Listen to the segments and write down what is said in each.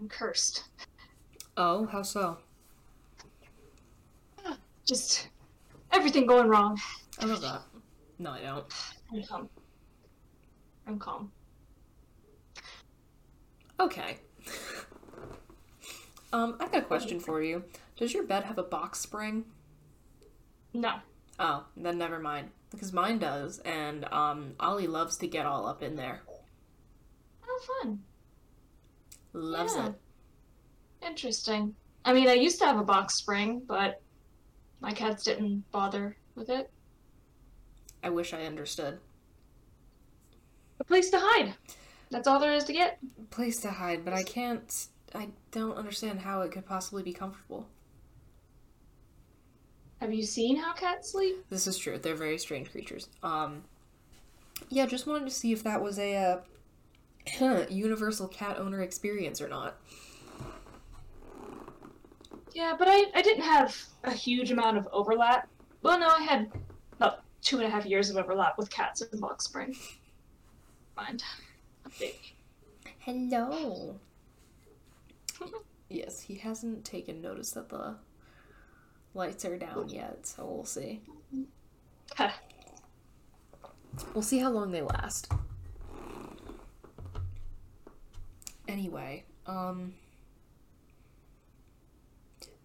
I'm cursed. Oh, how so? Just everything going wrong. I love that. No, I don't. I'm calm. I'm calm. Okay. um, I got a question for you. Does your bed have a box spring? No. Oh, then never mind. Because mine does, and um, Ollie loves to get all up in there. Oh, fun. Loves Yeah. it. Interesting. I mean, I used to have a box spring, but my cats didn't bother with it. I wish I understood. A place to hide. That's all there is to get. Place to hide, but I can't. I don't understand how it could possibly be comfortable. Have you seen how cats sleep? This is true. They're very strange creatures. Um, yeah, just wanted to see if that was a uh, universal cat owner experience or not. Yeah, but I, I didn't have a huge amount of overlap. Well, no, I had about two and a half years of overlap with cats in Box Spring. Mind. Hello. yes, he hasn't taken notice that the lights are down yet, so we'll see. Huh. We'll see how long they last. Anyway, um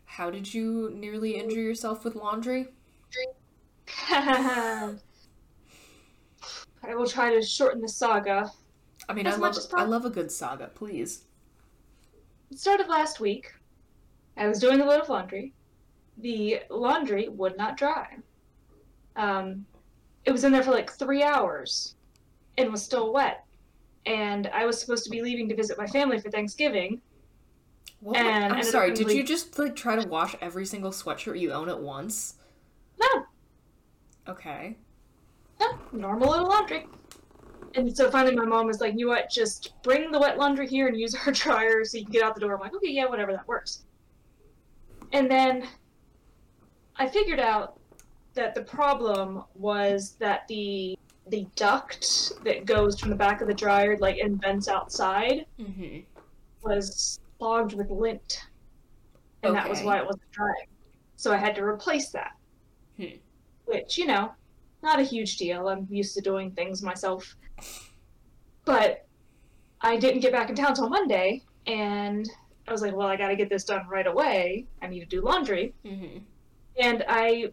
how did you nearly injure yourself with laundry? I will try to shorten the saga. I mean, As I much love as I love a good saga, please. It started last week. I was doing a load of laundry. The laundry would not dry. Um, it was in there for like three hours and was still wet. And I was supposed to be leaving to visit my family for Thanksgiving. What? And I'm sorry, did you just like try to wash every single sweatshirt you own at once? No, Okay. no, normal little laundry. And so finally, my mom was like, "You know what? Just bring the wet laundry here and use our dryer so you can get out the door." I'm like, "Okay, yeah, whatever, that works." And then I figured out that the problem was that the the duct that goes from the back of the dryer, like and vents outside, Mm-hmm. was clogged with lint, and that was why it wasn't drying. So I had to replace that. Hmm. Which you know, not a huge deal. I'm used to doing things myself. But I didn't get back in town till Monday, and I was like, well, I got to get this done right away. I need to do laundry. Mm-hmm. And I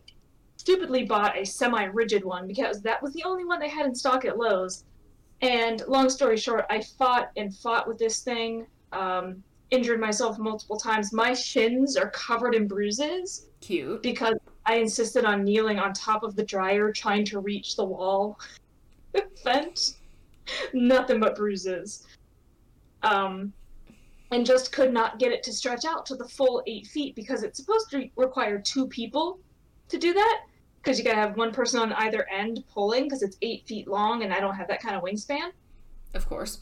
stupidly bought a semi rigid one because that was the only one they had in stock at Lowe's. And long story short, I fought and fought with this thing, um, injured myself multiple times. My shins are covered in bruises Cute. because I insisted on kneeling on top of the dryer trying to reach the wall vent. Nothing but bruises. Um, and just could not get it to stretch out to the full eight feet because it's supposed to require two people to do that. Because you gotta have one person on either end pulling because it's eight feet long and I don't have that kind of wingspan. Of course.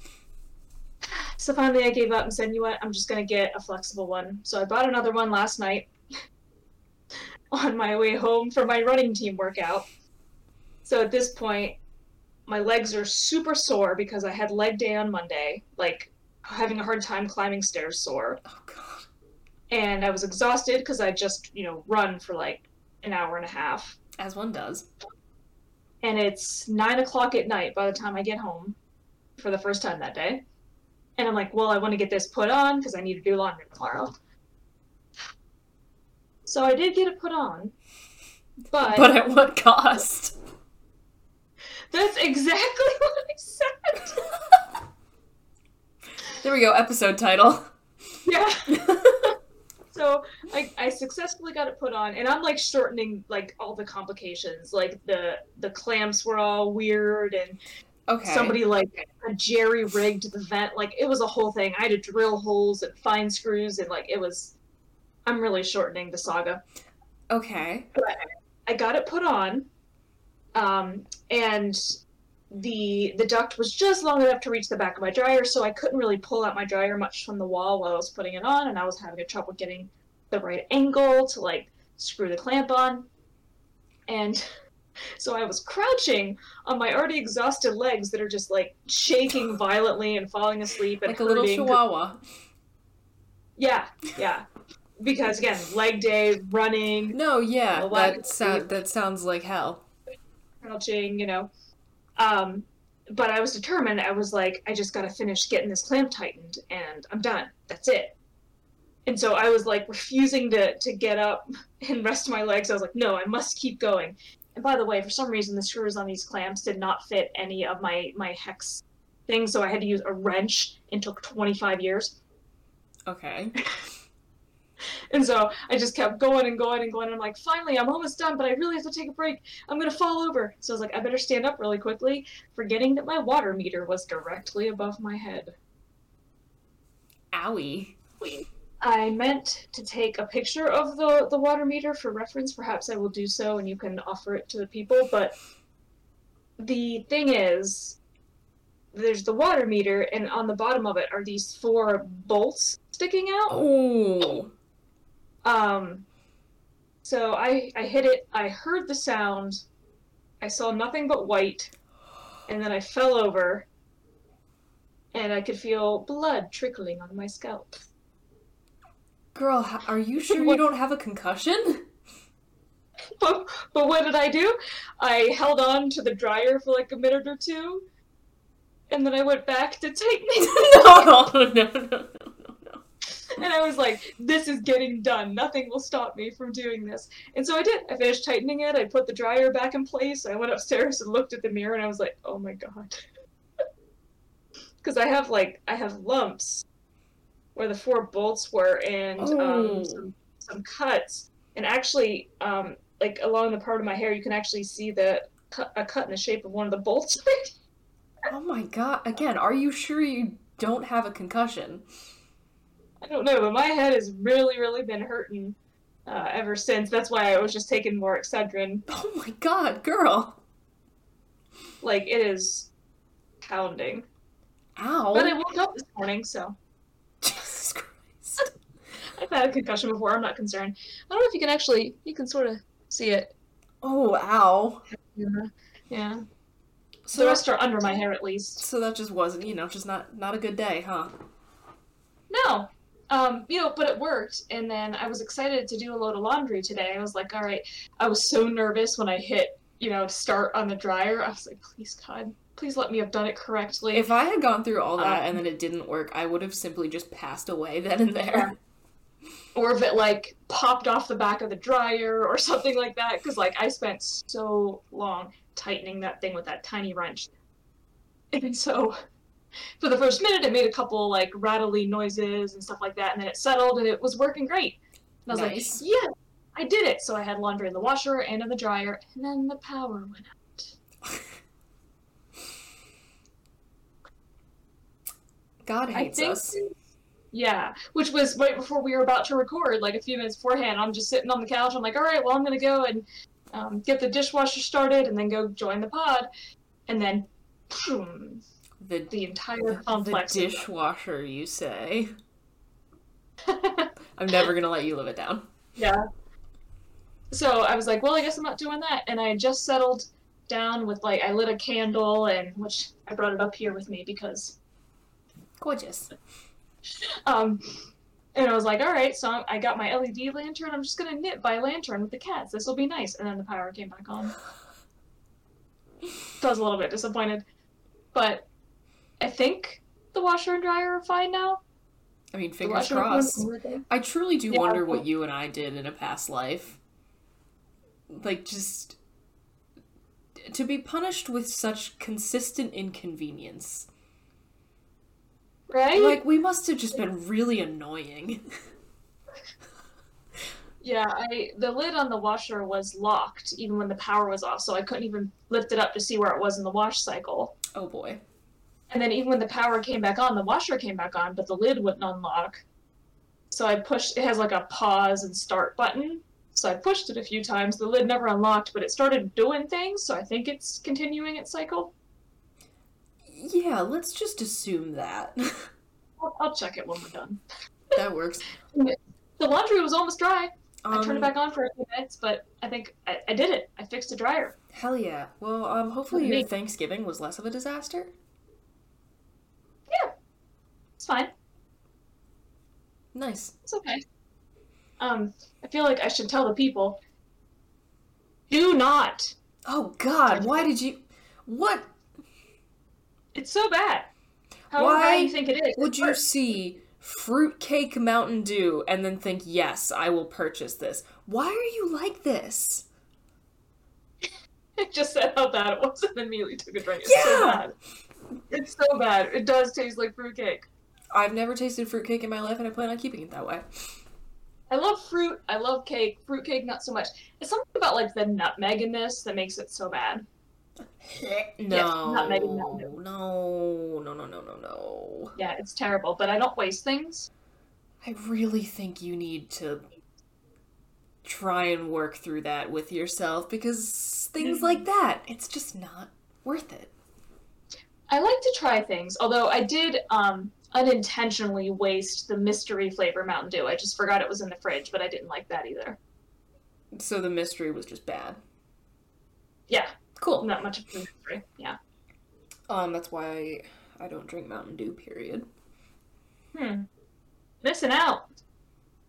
So finally, I gave up and said, "You know what? I'm just gonna get a flexible one." So I bought another one last night on my way home from my running team workout. So at this point, my legs are super sore because I had leg day on Monday, like having a hard time climbing stairs sore, Oh god. and I was exhausted because I just you know run for like an hour and a half, As one does. and it's nine o'clock at night by the time I get home for the first time that day. And I'm like, well, I want to get this put on because I need to do laundry tomorrow. So I did get it put on. But, But at what cost? that's exactly what I said. There we go, episode title. Yeah. so I, I successfully got it put on and I'm like shortening like all the complications. Like the the clamps were all weird and Okay. somebody like jerry rigged the vent. Like it was a whole thing. I had to drill holes and find screws and like it was I'm really shortening the saga. Okay. I got it put on, um, and the the duct was just long enough to reach the back of my dryer, so I couldn't really pull out my dryer much from the wall while I was putting it on, and I was having a trouble getting the right angle to like screw the clamp on, and so I was crouching on my already exhausted legs that are just like shaking violently and falling asleep and Like a little chihuahua. Yeah, yeah. Because again, leg day, running, No, yeah, that sound that sounds like hell. crouching, you know. Um, but I was determined. I was like, I just got to finish getting this clamp tightened, and I'm done. That's it. And so I was like refusing to to get up and rest my legs. I was like, no, I must keep going. And by the way, for some reason, the screws on these clamps did not fit any of my my hex things, so I had to use a wrench. and took 25 years. Okay. And so I just kept going and going and going. And I'm like, finally, I'm almost done, but I really have to take a break. I'm going to fall over. So I was like, I better stand up really quickly, forgetting that my water meter was directly above my head. Owie. I meant to take a picture of the, the water meter for reference. Perhaps I will do so and you can offer it to the people. But the thing is, there's the water meter, and on the bottom of it are these four bolts sticking out. Oh. Um, so I I hit it. I heard the sound. I saw nothing but white, and then I fell over, and I could feel blood trickling on my scalp. Girl, are you sure you don't have a concussion? But, but what did I do? I held on to the dryer for like a minute or two, and then I went back to take it. no, no, no, no, no, no. and I was like, "This is getting done. Nothing will stop me from doing this." And so I did. I finished tightening it. I put the dryer back in place. I went upstairs and looked at the mirror, and I was like, "Oh my god," because I have like I have lumps where the four bolts were, and Oh. um, some, some cuts, and actually, um, like along the part of my hair, you can actually see the cut, a cut in the shape of one of the bolts. Oh my god. Again, are you sure you don't have a concussion? I don't know, but my head has really, really been hurting uh, ever since. That's why I was just taking more Excedrin. Oh my god, girl. Like it is pounding. Ow. But I woke up this morning, so Jesus Christ. I've had a concussion before. I'm not concerned. I don't know if you can actually. You can sort of see it. Oh, ow. Yeah. Yeah. So the rest are under my hair, at least. So that just wasn't, you know, just not not a good day, huh? No. Um, you know, but it worked. And then I was excited to do a load of laundry today. I was like, all right. I was so nervous when I hit, you know, start on the dryer. I was like, please, God, please let me have done it correctly. If I had gone through all that Um, and then it didn't work, I would have simply just passed away then and there. or if it like popped off the back of the dryer or something like that because like i spent so long tightening that thing with that tiny wrench and so for the first minute it made a couple like rattly noises and stuff like that and then it settled and it was working great and i was Nice. like yeah i did it so i had laundry in the washer and in the dryer and then the power went out God I hates think, us. yeah, which was right before we were about to record, like a few minutes beforehand. I'm just sitting on the couch. I'm like, all right, well, I'm gonna go and um, get the dishwasher started, and then go join the pod, and then, boom, The, the entire the complex. dishwasher, you say? I'm never gonna let you live it down. yeah. So I was like, well, I guess I'm not doing that, and I just settled down with like I lit a candle, and which I brought it up here with me because Gorgeous. Um, and I was like, all right, so I got my LED lantern. I'm just gonna knit by lantern with the cats. This will be nice. And then the power came back on. So I was a little bit disappointed, but I think the washer and dryer are fine now. I mean, fingers crossed. dryer are working. I truly do Yeah. wonder what you and I did in a past life. Like, just to be punished with such consistent inconvenience. Right? Like, we must have just been really annoying. Yeah, I the lid on the washer was locked even when the power was off, so I couldn't even lift it up to see where it was in the wash cycle. oh boy. And then even when the power came back on, the washer came back on, but the lid wouldn't unlock. So I pushed it has like a pause and start button. So I pushed it a few times. The lid never unlocked, but it started doing things, so I think it's continuing its cycle. Yeah, let's just assume that. I'll, I'll check it when we're done. that works. The laundry was almost dry. I turned it Um, back on for a few minutes, but I think I, I did it. I fixed the dryer. Hell yeah. Well, um, hopefully your Thanksgiving was less of a disaster. It's fine. Nice. It's okay. Um, I feel like I should tell the people. Do not. Oh God, why did you? What It's so bad. However Why bad you think it is. would you see fruitcake Mountain Dew and then think, yes, I will purchase this? Why are you like this? I just said how bad it was and then immediately took a drink. It's so Yeah. bad. It's so bad. It does taste like fruitcake. I've never tasted fruitcake in my life, and I plan on keeping it that way. I love fruit. I love cake. Fruitcake, not so much. It's something about like the nutmeg in this that makes it so bad. No, Megan Mountain Dew. no, no, no, no, no, no. Yeah, it's terrible. But I don't waste things. I really think you need to try and work through that with yourself because things like that, it's just not worth it. I like to try things, although I did um, unintentionally waste the mystery flavor Mountain Dew. I just forgot it was in the fridge, but I didn't like that either. So the mystery was just bad. Yeah, Cool. not much of a mystery. Yeah. Um, that's why I don't drink Mountain Dew. Period. Hmm. Missing out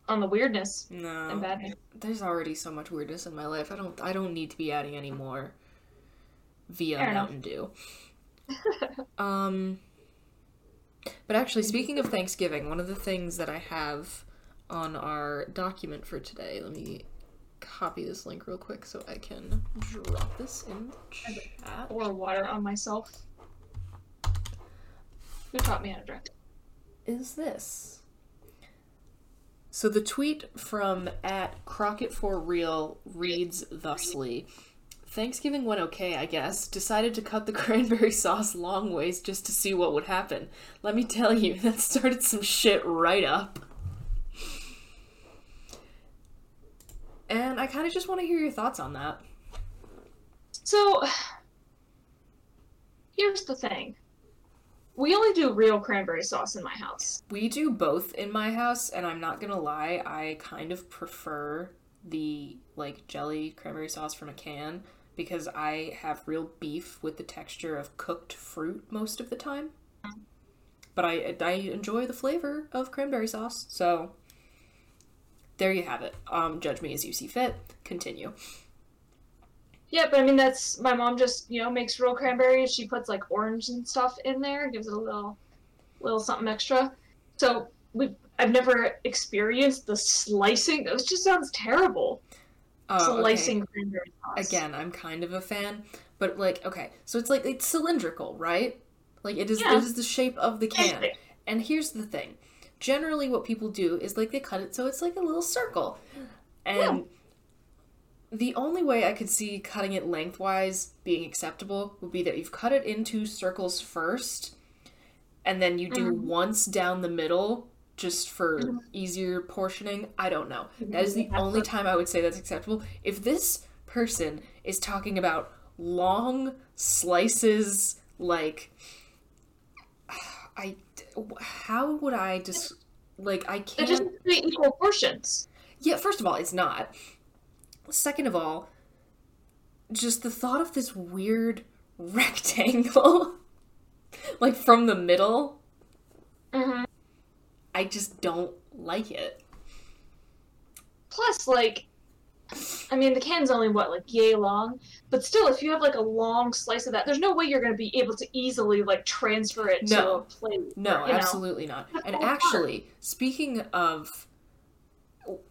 on the weirdness No, and badness. there's already so much weirdness in my life. I don't. I don't need to be adding any more via Fair enough. Mountain Dew. um, but actually, speaking of Thanksgiving, one of the things that I have on our document for today. Let me copy this link real quick so I can drop this in the chat. Pour water on myself. Who taught me how to drink? is this? So the tweet from at Crockett for Real reads thusly. Thanksgiving went okay, I guess. Decided to cut the cranberry sauce long ways just to see what would happen. Let me tell you, that started some shit right up. And I kind of just want to hear your thoughts on that. So, here's the thing. We only do real cranberry sauce in my house. We do both in my house, and I'm not gonna lie, I kind of prefer the like jelly cranberry sauce from a can because I have real beef with the texture of cooked fruit most of the time. But I I enjoy the flavor of cranberry sauce, so there you have it. Um, judge me as you see fit. Continue. Yeah, but I mean that's my mom just you know makes real cranberries. She puts like orange and stuff in there, gives it a little, little something extra. So we I've never experienced the slicing. It just sounds terrible. Oh, okay. cranberry sauce. Again, I'm kind of a fan, but like, okay, so it's like it's cylindrical, right? Like it is, Yeah. it is the shape of the can. And here's the thing: generally, what people do is like they cut it so it's like a little circle, and the only way I could see cutting it lengthwise being acceptable would be that you've cut it into circles first, and then you do Mhm. once down the middle just for Mhm. easier portioning. I don't know. That is the only time I would say that's acceptable. If this person is talking about long slices, like I, how would I just like I can't. just needs to equal portions. Yeah, first of all, it's not. Second of all, just the thought of this weird rectangle, like from the middle, Mm-hmm. I just don't like it. Plus, like, I mean, the can's only what, like yay long, but still, if you have like a long slice of that, there's no way you're going to be able to easily like transfer it to No. a plate. No, or, you know. absolutely not. And actually, speaking of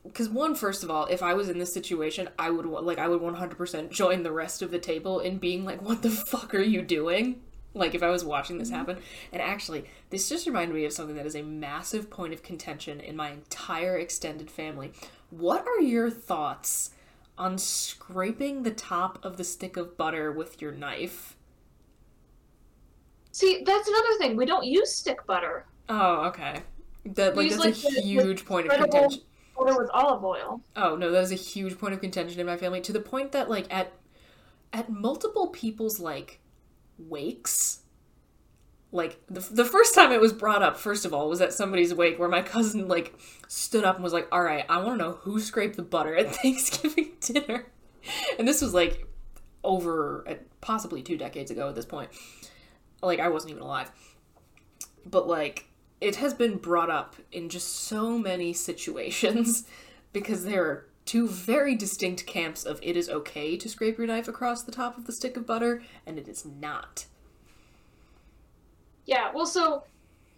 because one first of all, if I was in this situation, I would like I would 100% join the rest of the table in being like what the fuck are you doing? Like if I was watching this mm-hmm. happen. And actually, this just reminded me of something that is a massive point of contention in my entire extended family. What are your thoughts on scraping the top of the stick of butter with your knife? See, that's another thing. We don't use stick butter. Oh, okay. That like Use, that's like, a huge point of contention. Butter with olive oil. Oh no, that is a huge point of contention in my family to the point that like at at multiple people's like wakes. Like the, the first time it was brought up first of all was at somebody's wake where my cousin like stood up and was like all right i want to know who scraped the butter at thanksgiving dinner. And this was like over uh, possibly two decades ago at this point. Like i wasn't even alive. But like it has been brought up in just so many situations because there are two very distinct camps of it is okay to scrape your knife across the top of the stick of butter and it is not Yeah, well, so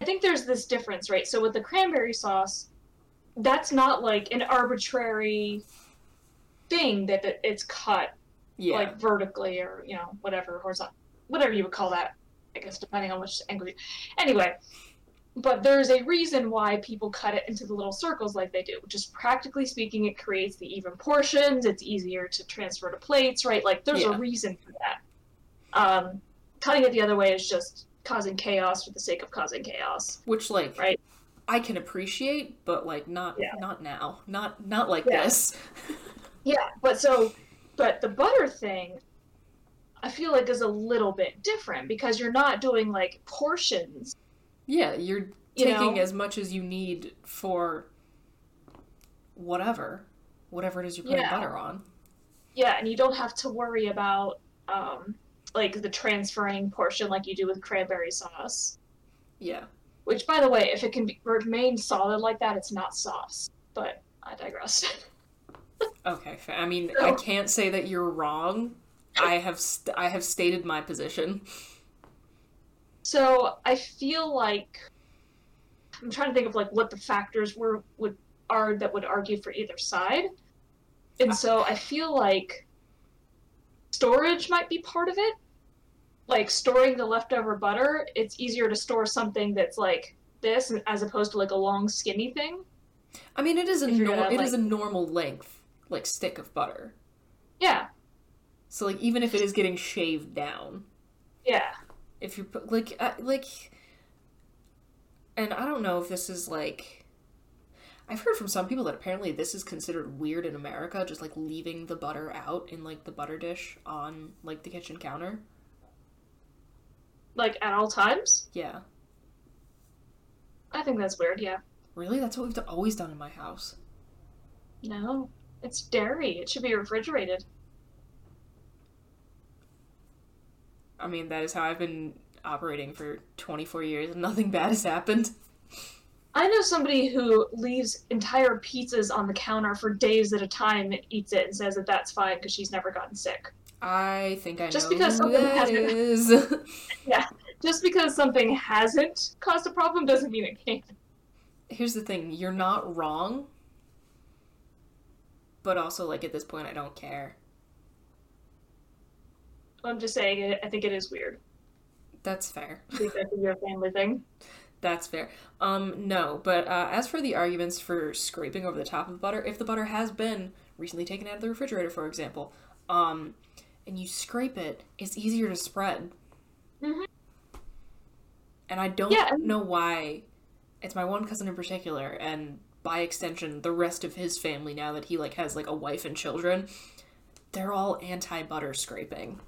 I think there's this difference, right? So with the cranberry sauce, that's not like an arbitrary thing that it's cut yeah like vertically or you know whatever horizontal, whatever you would call that. I guess depending on which angle. You... Anyway, but there's a reason why people cut it into the little circles like they do. Just practically speaking, it creates the even portions. It's easier to transfer to plates, right? Like there's Yeah. a reason for that. Um, cutting it the other way is just causing chaos for the sake of causing chaos. which like Right. i can appreciate but like not Yeah. not now not not like Yeah. this Yeah, but so, but the butter thing, I feel like is a little bit different because you're not doing like portions. Yeah you're You taking know? as much as you need for whatever whatever it is you're putting Yeah. butter on Yeah, and you don't have to worry about um, like the transferring portion like you do with cranberry sauce. yeah Which, by the way, if it can be, remain solid like that, it's not sauce. But I digress. Okay, I mean, I can't say that you're wrong. I have st- I have stated my position. So I feel like I'm trying to think of like what the factors were would are that would argue for either side. And so I feel like storage might be part of it. Like storing the leftover butter, it's easier to store something that's like this as opposed to like a long skinny thing. I mean, it is a nor- gonna, it is a normal length like stick of butter. Yeah. So like even if it is getting shaved down, Yeah. If you put like uh, like, and I don't know if this is like. I've heard from some people that apparently this is considered weird in America, just like leaving the butter out in like the butter dish on like the kitchen counter. Like at all times. Yeah, I think that's weird, yeah. really, that's what we've always done in my house. No. It's dairy. It should be refrigerated. I mean, that is how I've been operating for 24 years and nothing bad has happened. I know somebody who leaves entire pizzas on the counter for days at a time and eats it and says that that's fine because she's never gotten sick. I think I Just know because something that hasn't- is. Just because something hasn't caused a problem doesn't mean it can't. Here's the thing, you're not wrong. But also like at this point I don't care. I'm just saying. I think it is weird. That's fair. That's a your family thing. That's fair. Um no, but uh, as for the arguments for scraping over the top of the butter, if the butter has been recently taken out of the refrigerator for example, um and you scrape it, it's easier to spread. Mhm. And I don't Yeah, know why it's my one cousin in particular and by extension the rest of his family now that he like has like a wife and children they're all anti-butter scraping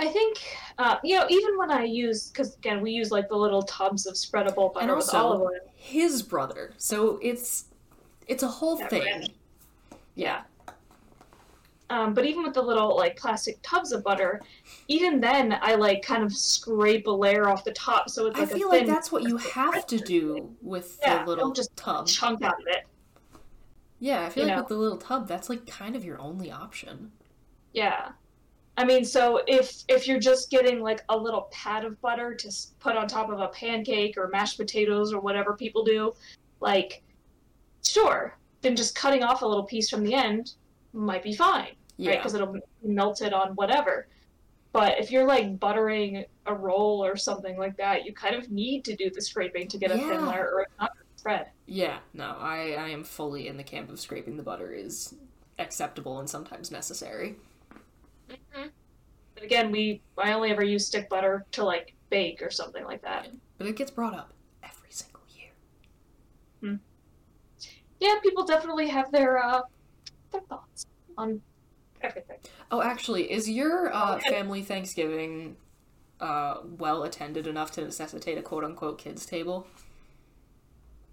I think, uh, you know, even when I use, because again, we use like the little tubs of spreadable butter and with olive oil. his brother so it's it's a whole That thing ranch. yeah Um, but even with the little like plastic tubs of butter, even then I like kind of scrape a layer off the top so it's i feel like that's what you have to do with Yeah, the little just tub chunk out of it. Yeah, I feel You like know. with the little tub, that's like kind of your only option. Yeah. I mean, so if if you're just getting like a little pat of butter to put on top of a pancake or mashed potatoes or whatever people do, like, sure, then just cutting off a little piece from the end might be fine, right? Because it'll melt it on whatever. But if you're like buttering a roll or something like that, you kind of need to do the scraping to get a Yeah. thin layer, or not spread. Yeah, no, I, I am fully in the camp of scraping the butter is acceptable and sometimes necessary. But again, we I only ever use stick butter to like bake or something like that. But it gets brought up every single year. yeah, people definitely have their uh their thoughts on everything. Oh, actually, is your uh, family Thanksgiving uh, well attended enough to necessitate a quote unquote kids table?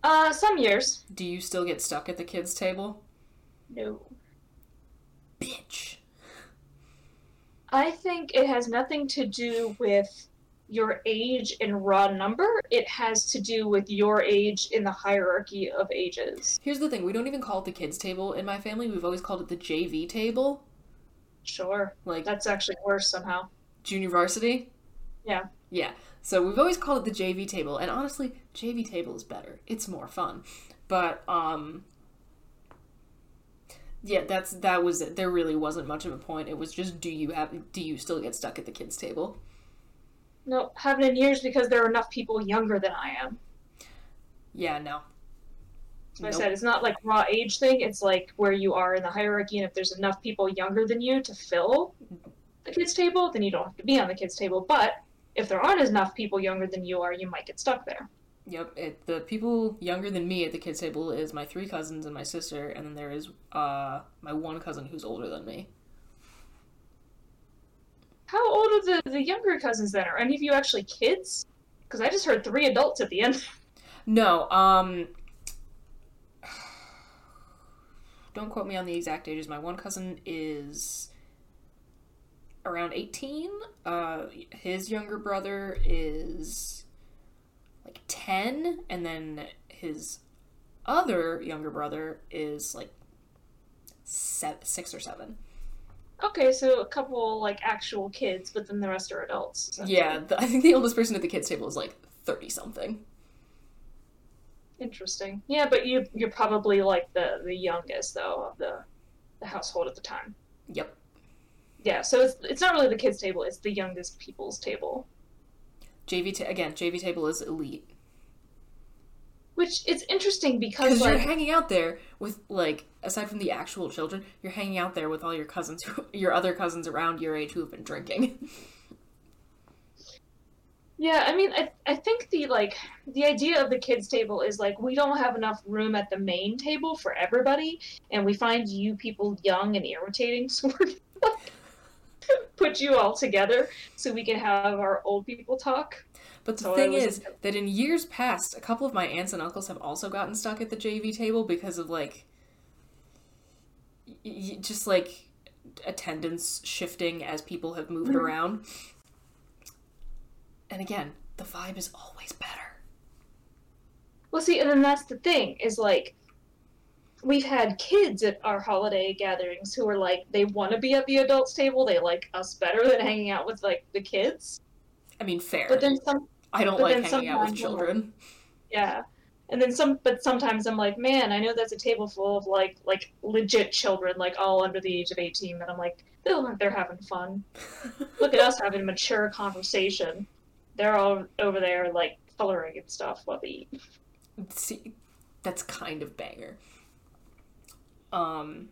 Uh, some years. Do you still get stuck at the kids table? No. Bitch. I think it has nothing to do with your age in raw number. It has to do with your age in the hierarchy of ages. Here's the thing we don't even call it the kids table in my family. We've always called it the JV table. Sure. Like That's actually worse somehow. junior varsity. Yeah. Yeah. So we've always called it the JV table, and honestly, JV table is better. It's more fun. But um yeah, that's that was it. There really wasn't much of a point. It was just do you have do you still get stuck at the kids table? No, haven't in years because there are enough people younger than I am. Yeah, no. So I said it's not like raw age thing. It's like where you are in the hierarchy, and if there's enough people younger than you to fill the kids table, then you don't have to be on the kids table. But if there aren't enough people younger than you are, you might get stuck there. Yep, it, the people younger than me at the kids table is my three cousins and my sister, and then there is uh my one cousin who's older than me. How old are the, the younger cousins then? Are any of you actually kids? Because I just heard three adults at the end. No, um don't quote me on the exact ages. My one cousin is around 18. Uh his younger brother is like 10 and then his other younger brother is like se- 6 or 7. Okay, so a couple like actual kids, but then the rest are adults. Yeah, the, I think the oldest person at the kids table is like 30 something. Interesting. Yeah, but you you're probably like the the youngest though of the the household at the time. Yep. Yeah, so it's it's not really the kids table; it's the youngest people's table. JV ta- again, JV table is elite. Which is interesting because Because you're hanging out there with like aside from the actual children, you're hanging out there with all your cousins, who, your other cousins around your age who have been drinking. yeah, I mean, I I think the like the idea of the kids table is like we don't have enough room at the main table for everybody, and we find you people young and irritating, sort gonna put you all together so we can have our old people talk. But the So thing is that in years past, a couple of my aunts and uncles have also gotten stuck at the JV table because of like y- y- just like attendance shifting as people have moved Mm-hmm. around. And again, the vibe is always better. Well, see, and then that's the thing is like we've had kids at our holiday gatherings who are like they want to be at the adults table. They like us better than hanging out with like the kids. I mean, fair. But then some, I don't like hanging out with I'm like- children. yeah. And then some, but sometimes I'm like, man, I know that's a table full of like like legit children, like all under the age of eighteen. But I'm like, they look like they're having fun. Look at us having a mature conversation. They're all over there like coloring and stuff while they eat. See, that's kind of banger. Um,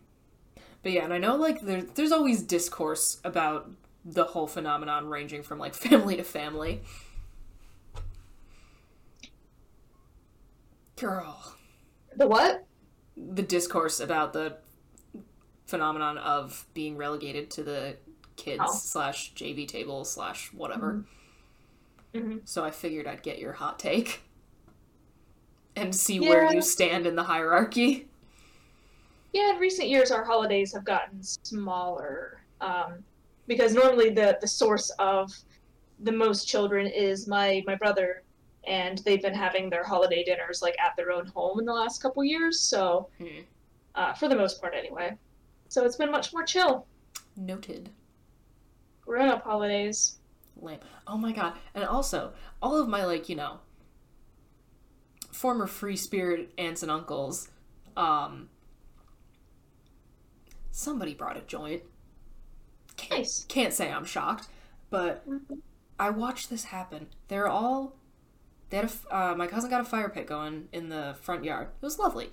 but yeah, and I know like there's there's always discourse about the whole phenomenon ranging from like family to family. Girl, The what? the discourse about the phenomenon of being relegated to the kids Oh. slash JV table slash whatever. Mhm. So I figured I'd get your hot take and see Yeah. where you stand in the hierarchy. Yeah, in recent years, our holidays have gotten smaller um, because normally the the source of the most children is my my brother, and they've been having their holiday dinners like at their own home in the last couple years. So, Hmm. uh, for the most part anyway. So it's been much more chill. Noted. Grown up holidays. Lame. Oh my god. And also, all of my, like, you know, former free spirit aunts and uncles, um, somebody brought a joint. Can't, Nice. can't say I'm shocked, but I watched this happen. They're all. They had a, uh, my cousin got a fire pit going in the front yard. It was lovely.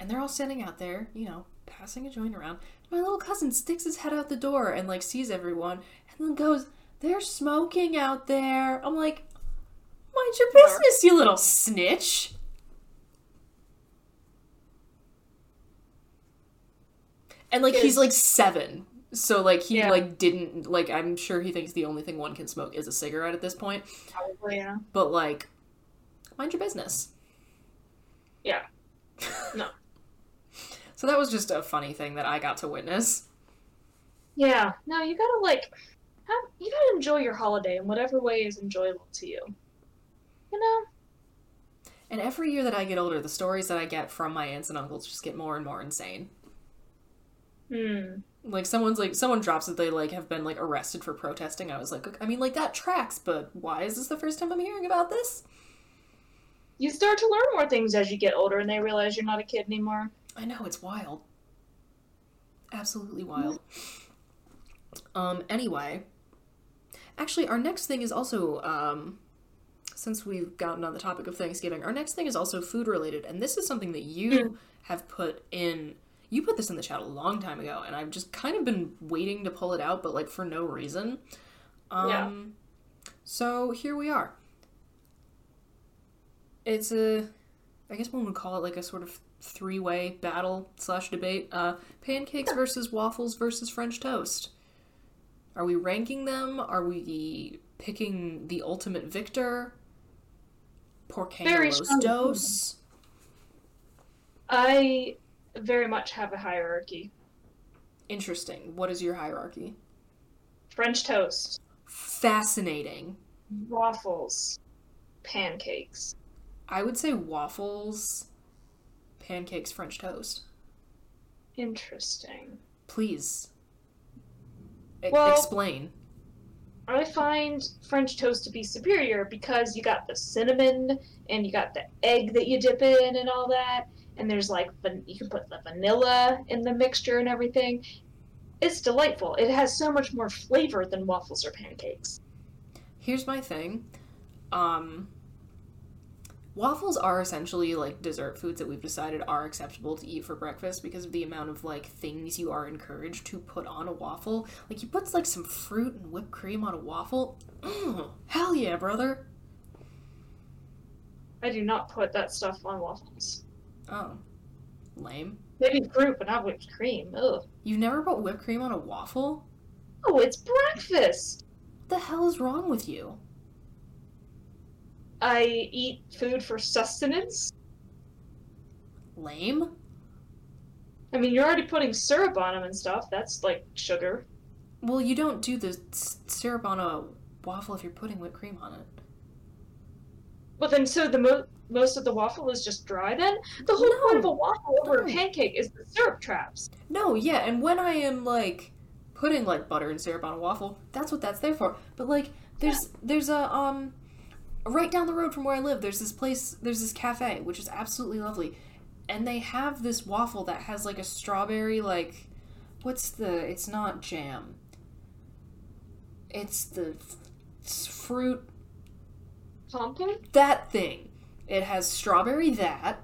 And they're all standing out there, you know, passing a joint around. My little cousin sticks his head out the door and, like, sees everyone and then goes, They're smoking out there. I'm like, Mind your business, you little snitch. And, like, he's, like, seven. So, like, he, Yeah. like, didn't, like, I'm sure he thinks the only thing one can smoke is a cigarette at this point. Probably, yeah. But, like, mind your business. Yeah. No. So that was just a funny thing that I got to witness. Yeah. No, you gotta like have you gotta enjoy your holiday in whatever way is enjoyable to you. You know? And every year that I get older, the stories that I get from my aunts and uncles just get more and more insane. Hmm. Like someone's like someone drops that they like have been like arrested for protesting. I was like, I mean, like that tracks, but why is this the first time I'm hearing about this? You start to learn more things as you get older and they realize you're not a kid anymore. I know it's wild, absolutely wild. Um. Anyway, actually, our next thing is also um. Since we've gotten on the topic of Thanksgiving, our next thing is also food related, and this is something that you have put in. You put this in the chat a long time ago, and I've just kind of been waiting to pull it out, but like for no reason. Um, Yeah. So here we are. It's a, I guess one would call it like a sort of three-way battle slash debate. Uh, pancakes versus waffles versus French toast. Are we ranking them? Are we picking the ultimate victor? Porque no Very dos? I very much have a hierarchy. Interesting. What is your hierarchy? French toast, Fascinating. waffles, pancakes. I would say waffles, pancakes, French toast. Interesting. Please. E- Well- explain. I find French toast to be superior because you got the cinnamon and you got the egg that you dip in and all that, and there's like you can put the vanilla in the mixture and everything. It's delightful. It has so much more flavor than waffles or pancakes. Here's my thing. Um waffles are essentially like dessert foods that we've decided are acceptable to eat for breakfast because of the amount of like things you are encouraged to put on a waffle. Like you put like some fruit and whipped cream on a waffle. Mm, hell yeah, brother. I do not put that stuff on waffles. Oh. Lame. Maybe fruit, but not whipped cream. Ugh. You've never put whipped cream on a waffle? Oh, it's breakfast. What the hell is wrong with you? I eat food for sustenance. Lame? I mean, you're already putting syrup on them and stuff. That's like sugar. Well, you don't do the s- syrup on a waffle if you're putting whipped cream on it. Well, then, so the mo- most of the waffle is just dry. Then the whole No. point of a waffle over No. a pancake is the syrup traps. No, yeah, and when I am like putting like butter and syrup on a waffle, that's what that's there for. But like there's there's a um right down the road from where I live, there's this place, there's this cafe which is absolutely lovely. And they have this waffle that has like a strawberry like what's the it's not jam. It's the f- it's fruit Pumpkin. that thing. It has strawberry that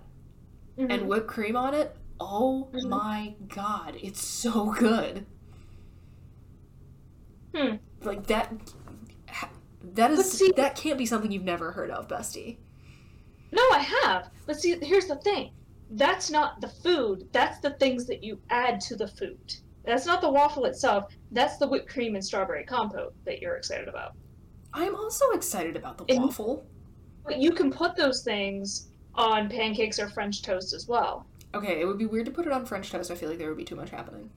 Mhm. and whipped cream on it. Oh Mhm. my god, it's so good. Hmm. Like that that is see, that can't be something you've never heard of, Bestie. No, I have. But see, here's the thing. That's not the food. That's the things that you add to the food. That's not the waffle itself. That's the whipped cream and strawberry compote that you're excited about. I'm also excited about the And- waffle. But you can put those things on pancakes or French toast as well. Okay, it would be weird to put it on French toast. I feel like there would be too much happening.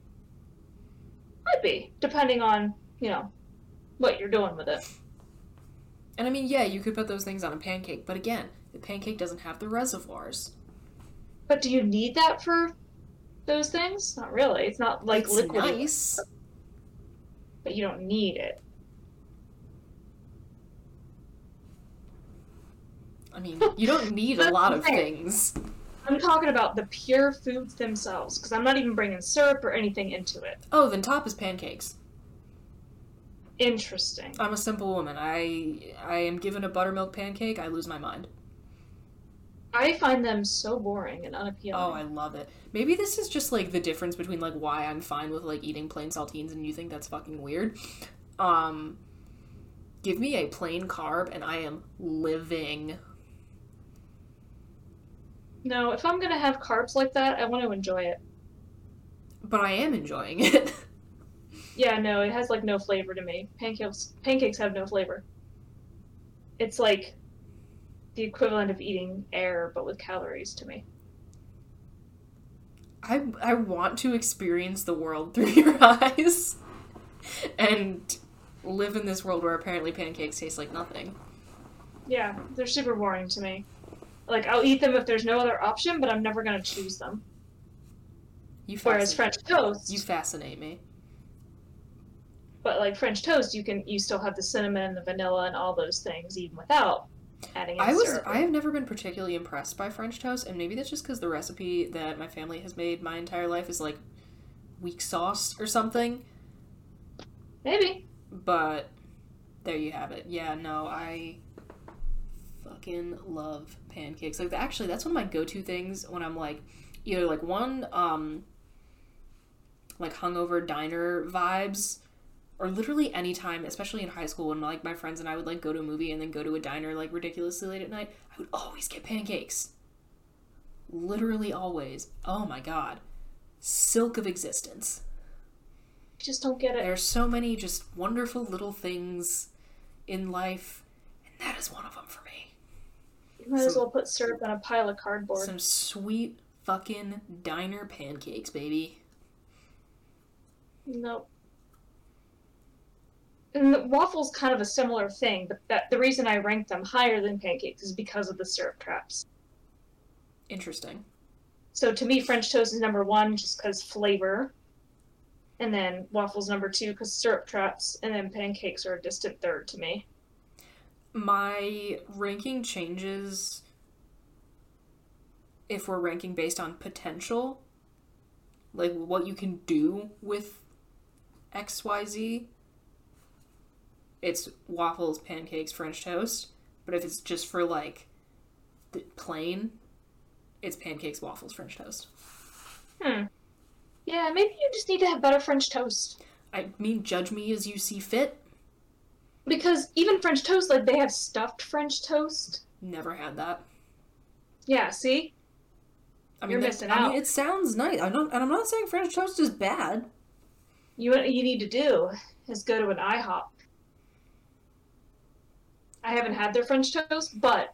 Might be, depending on, you know, what you're doing with it. And I mean, yeah, you could put those things on a pancake, but again, the pancake doesn't have the reservoirs. But do you need that for those things? Not really. It's not like it's liquid, nice. but you don't need it. I mean, you don't need a lot of thing. things. I'm talking about the pure foods themselves, because I'm not even bringing syrup or anything into it. Oh, then top is pancakes. Interesting. I'm a simple woman. I I am given a buttermilk pancake, I lose my mind. I find them so boring and unappealing. Oh, I love it. Maybe this is just like the difference between like why I'm fine with like eating plain saltines and you think that's fucking weird. Um give me a plain carb and I am living. No, if I'm gonna have carbs like that, I want to enjoy it. But I am enjoying it. Yeah, no, it has like no flavor to me. Pancakes pancakes have no flavor. It's like the equivalent of eating air but with calories to me. I I want to experience the world through your eyes and live in this world where apparently pancakes taste like nothing. Yeah, they're super boring to me. Like I'll eat them if there's no other option, but I'm never gonna choose them. You Whereas fascinate- French toast, you fascinate me. but like French toast, you can you still have the cinnamon and the vanilla and all those things even without adding. I was syrup. I have never been particularly impressed by French toast, and maybe that's just because the recipe that my family has made my entire life is like weak sauce or something. maybe. But there you have it. Yeah, no, I fucking love pancakes. Like actually, that's one of my go-to things when I'm like either like one um like hungover diner vibes or literally anytime, especially in high school when like my friends and I would like go to a movie and then go to a diner like ridiculously late at night, I would always get pancakes. Literally always. Oh my god. Silk of existence. I just don't get it. There are so many just wonderful little things in life, and that is one of them for me. You might as well put syrup on a pile of cardboard. Some sweet fucking diner pancakes, baby. Nope. And the waffles kind of a similar thing, but that the reason I rank them higher than pancakes is because of the syrup traps. Interesting. So to me, French toast is number one just because flavor, and then waffles number two because syrup traps, and then pancakes are a distant third to me. My ranking changes if we're ranking based on potential, like what you can do with XYZ. It's waffles, pancakes, French toast. But if it's just for like the plain, it's pancakes, waffles, French toast. Hmm. Yeah, maybe you just need to have better French toast. I mean, judge me as you see fit. Because even French toast, like they have stuffed French toast. Never had that. Yeah, see? I mean, You're that- missing I mean, out. it sounds nice. I'm not, and I'm not saying French toast is bad. You what you need to do is go to an IHOP. I haven't had their French toast, but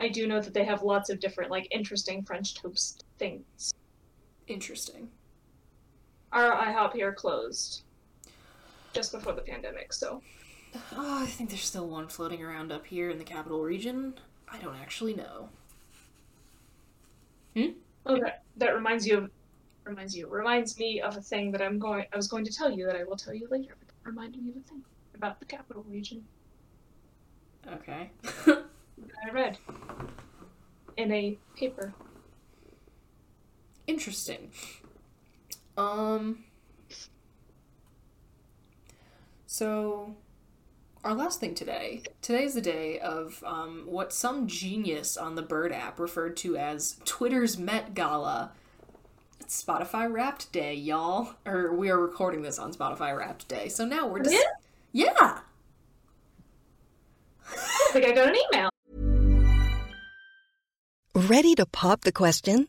I do know that they have lots of different like interesting French toast things. Interesting. Our IHOP here closed just before the pandemic, so Oh, I think there's still one floating around up here in the capital region. I don't actually know. oh that that reminds you of reminds you reminds me of a thing that I'm going I was going to tell you that I will tell you later. But reminded me of a thing about the capital region Okay. that I read in a paper. Interesting. Um. So, our last thing today. Today is the day of um, what some genius on the Bird app referred to as Twitter's Met Gala. It's Spotify Wrapped Day, y'all. Or we are recording this on Spotify Wrapped Day. So now we're just. Yeah? Yeah! I think I got an email. Ready to pop the question?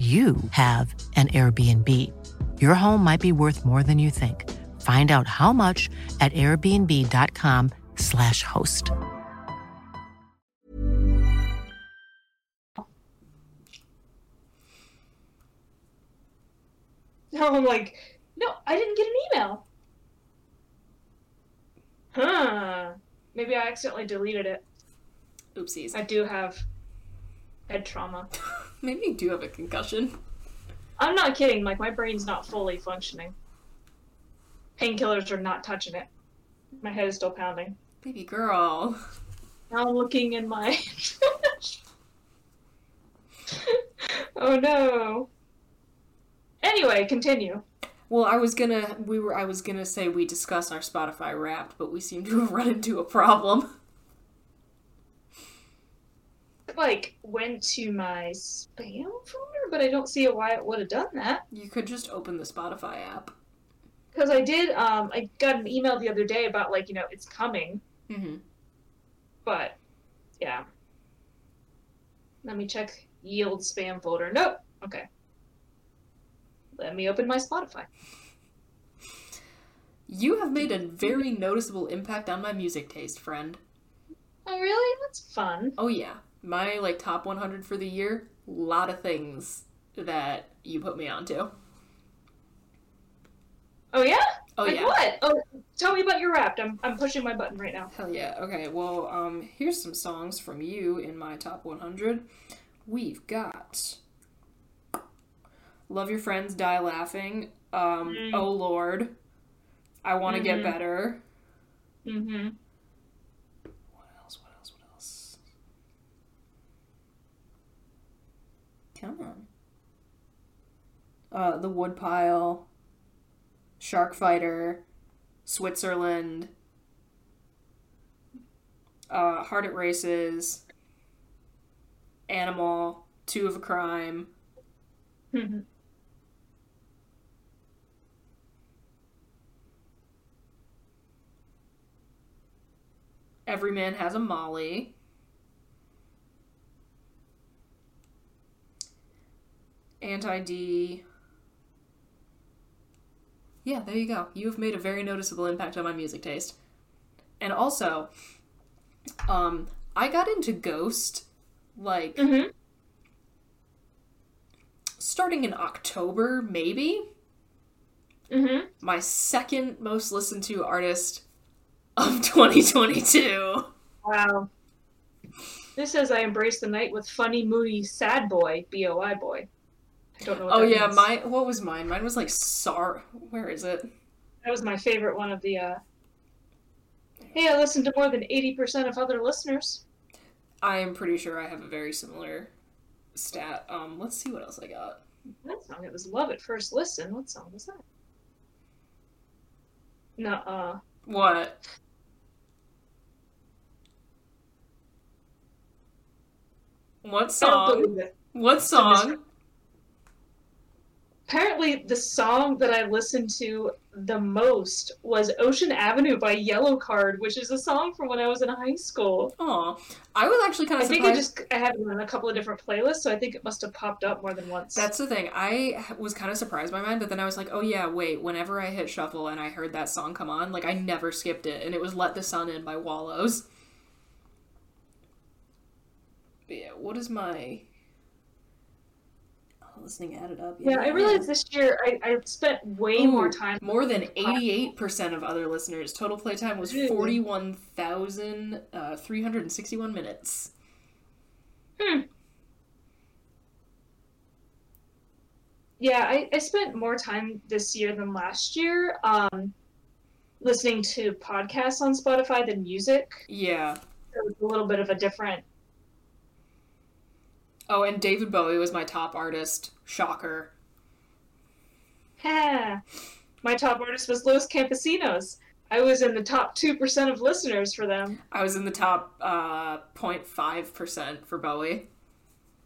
you have an Airbnb. Your home might be worth more than you think. Find out how much at airbnb.com/slash host. No, I'm like, no, I didn't get an email. Huh. Maybe I accidentally deleted it. Oopsies. I do have head trauma. Maybe you do have a concussion. I'm not kidding, like my brain's not fully functioning. Painkillers are not touching it. My head is still pounding. Baby girl. Now I'm looking in my Oh no. Anyway, continue. Well, I was gonna we were I was gonna say we discuss our Spotify Wrapped, but we seem to have run into a problem. Like went to my spam folder, but I don't see why it would have done that. You could just open the Spotify app. Because I did, um, I got an email the other day about like you know it's coming, Mm-hmm. but yeah. Let me check yield spam folder. Nope. Okay. Let me open my Spotify. You have made a very noticeable impact on my music taste, friend. Oh really? That's fun. Oh yeah, my like top 100 for the year. a lot of things that you put me onto. Oh yeah? Oh like yeah. what? Oh, tell me about your rap. I'm I'm pushing my button right now. Hell yeah. Okay, well, um, here's some songs from you in my top 100. We've got Love Your Friends, Die Laughing, um, Mm. Oh Lord, I Want to Mhm. Get Better. Mm-hmm. What else? What else? What else? Come on. Uh, The Woodpile, Shark Fighter, Switzerland, uh, Heart at Races, Animal, Two of a Crime. Mm-hmm. Every Man Has a Molly. Anti D. Yeah, there you go. You have made a very noticeable impact on my music taste. And also, um, I got into Ghost like Mm-hmm. starting in October, maybe. Mm-hmm. My second most listened to artist of 2022. Wow. This says I embrace the night with funny, moody, sad boy, B O I boy. I don't know. What Oh yeah, means. my what was mine? Mine was like Sar. Where is it? That was my favorite one of the. uh Hey, I listened to more than eighty percent of other listeners. I am pretty sure I have a very similar stat. Um, let's see what else I got. That song, it was "Love at First Listen." What song was that? Nuh-uh. What? What song? What song? Apparently, the song that I listened to the most was Ocean Avenue by Yellowcard, which is a song from when I was in high school. Oh, I was actually kind of. I of think. I just I had it on a couple of different playlists, so I think it must have popped up more than once. That's the thing. I was kind of surprised by mine, but then I was like, oh yeah, wait. Whenever I hit shuffle and I heard that song come on, like I never skipped it, and it was "Let the Sun In" by Wallows. But yeah, what is my listening added up? yeah, I realized this year I, I spent way more time. More than eighty-eight percent of other listeners. Total playtime was forty-one thousand uh, three hundred and sixty-one minutes. Hmm. Yeah, I, I spent more time this year than last year um, listening to podcasts on Spotify than music. Yeah. It was a little bit of a different. Oh, and David Bowie was my top artist. Shocker. Ha! My top artist was Los Campesinos. I was in the top 2% of listeners for them. I was in the top uh, 0.5% for Bowie,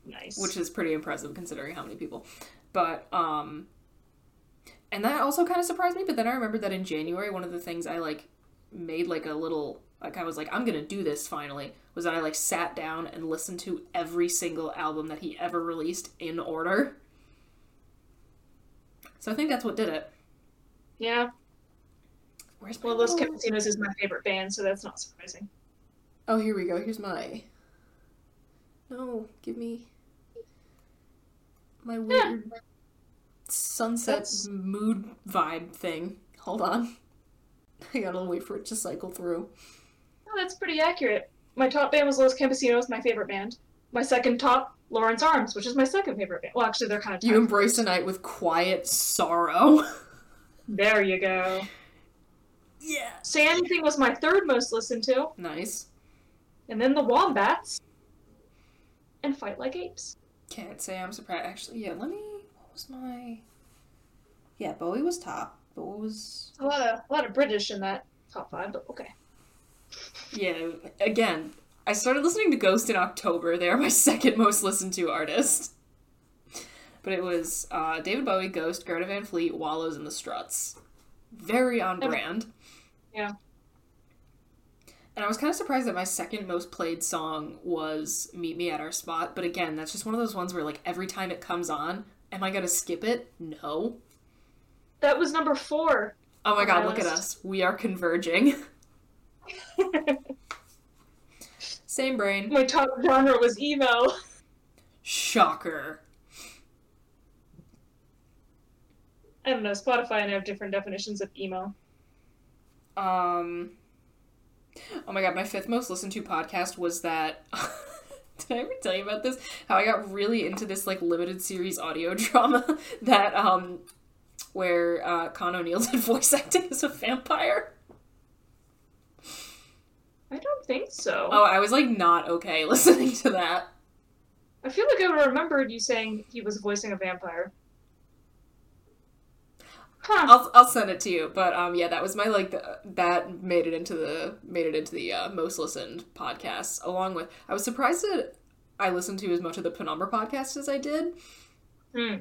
Nice. which is pretty impressive considering how many people. But, um, and that also kind of surprised me. But then I remembered that in January, one of the things I like made like a little, like I was like, I'm gonna do this finally, was that I like sat down and listened to every single album that he ever released in order. So I think that's what did it. Yeah. Where's my Well, Los oh. Campesinos is my favorite band, so that's not surprising. Oh, here we go. Here's my. No, give me my weird sunset That's- mood vibe thing. Hold on. I gotta wait for it to cycle through. Oh, that's pretty accurate. My top band was Los Campesinos, my favorite band. My second top, Lawrence Arms, which is my second favorite band. Well, actually, they're kind of You embrace a night with quiet sorrow. There you go. yeah. Say Anything was my third most listened to, Nice. and then the Wombats, and Fight Like Apes. Can't say I'm surprised. Actually, yeah. Let me. What was my? Yeah, Bowie was top. But what was? A lot of a lot of British in that top five, but okay. Yeah, again, I started listening to Ghost in October. They are my second most listened to artist. But it was uh, David Bowie, Ghost, Greta Van Fleet, Wallows, and the Struts. Very on brand. Yeah. And I was kind of surprised that my second most played song was Meet Me at Our Spot. But again, that's just one of those ones where, like, every time it comes on, am I going to skip it? No. That was number four. Oh my god, my look at us. We are converging. Same brain. My top genre was emo. Shocker. I don't know. Spotify and I have different definitions of emo. Um. Oh my god, my fifth most listened to podcast was that. Did I ever tell you about this? How I got really into this like limited series audio drama that um, where uh, Con O'Neill did voice acting as a vampire. I don't think so. Oh, I was like not okay listening to that. I feel like I remembered you saying he was voicing a vampire. Huh. I'll I'll send it to you, but um, yeah, that was my like the, that made it into the made it into the uh, most listened podcasts. Along with, I was surprised that I listened to as much of the Penumbra podcast as I did. Hmm.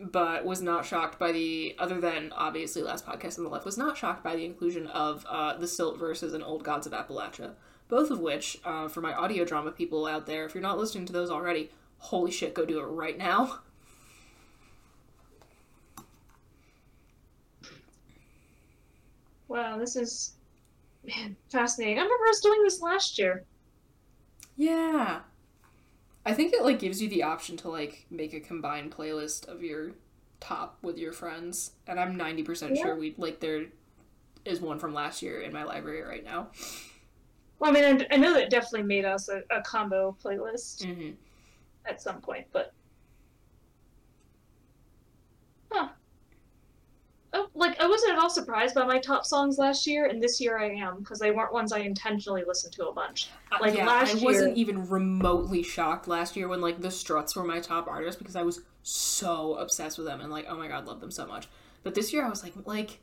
But was not shocked by the other than obviously last podcast on the left was not shocked by the inclusion of uh, the Silt Verses and Old Gods of Appalachia, both of which uh, for my audio drama people out there, if you're not listening to those already, holy shit, go do it right now. Wow, this is man fascinating. I remember us doing this last year. Yeah, I think it like gives you the option to like make a combined playlist of your top with your friends, and I'm ninety percent sure we like there is one from last year in my library right now. Well, I mean, I, I know that definitely made us a, a combo playlist Mm-hmm. at some point, but huh. Oh, like I wasn't at all surprised by my top songs last year, and this year I am because they weren't ones I intentionally listened to a bunch. Like Uh, yeah, last I wasn't even remotely shocked last year when like the Struts were my top artist because I was so obsessed with them and like oh my god, love them so much. But this year I was like like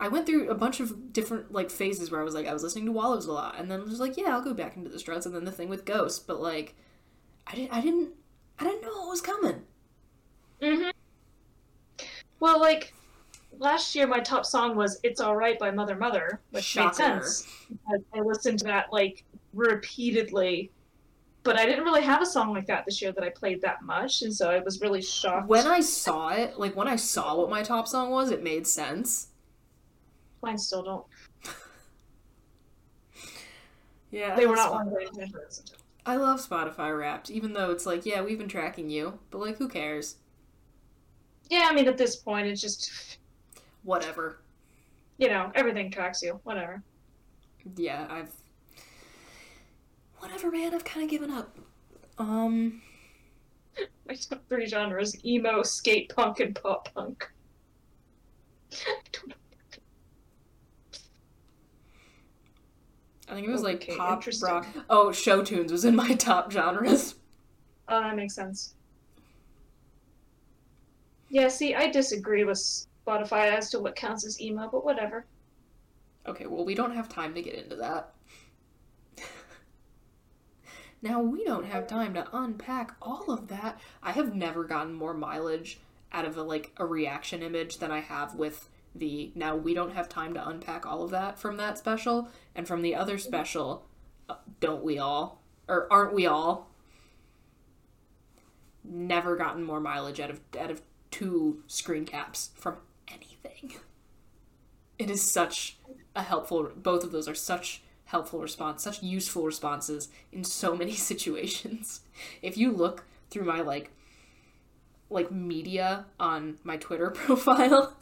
I went through a bunch of different like phases where I was like I was listening to Wallows a lot and then I was like yeah I'll go back into the Struts and then the thing with Ghost but like I didn't I didn't I didn't know it was coming. Mm-hmm. Well, like last year, my top song was "It's All Right" by Mother Mother, which Shocker. made sense. because I listened to that like repeatedly, but I didn't really have a song like that this year that I played that much, and so I was really shocked. When I saw it, like when I saw what my top song was, it made sense. Mine still don't. Yeah, They were not Spot- ones I listen to. I love Spotify Wrapped, even though it's like, yeah, we've been tracking you, but like, who cares? Yeah, I mean, at this point, it's just Whatever. you know everything tracks you. Whatever. Yeah, I've. Whatever, man. I've kind of given up. Um. My top three genres: emo, skate punk, and pop punk. I don't know. I think it was like Okay, pop rock. Oh, show tunes was in my top genres. Oh, that makes sense. Yeah, see, I disagree with Spotify as to what counts as emo, but whatever. Okay, well, we don't have time to get into that. now, we don't have time to unpack all of that. I have never gotten more mileage out of a like a reaction image than I have with the now we don't have time to unpack all of that from that special and from the other special uh, don't we all or aren't we all never gotten more mileage out of out of two screen caps from anything. It is such a helpful both of those are such helpful response such useful responses in so many situations. If you look through my like like media on my twitter profile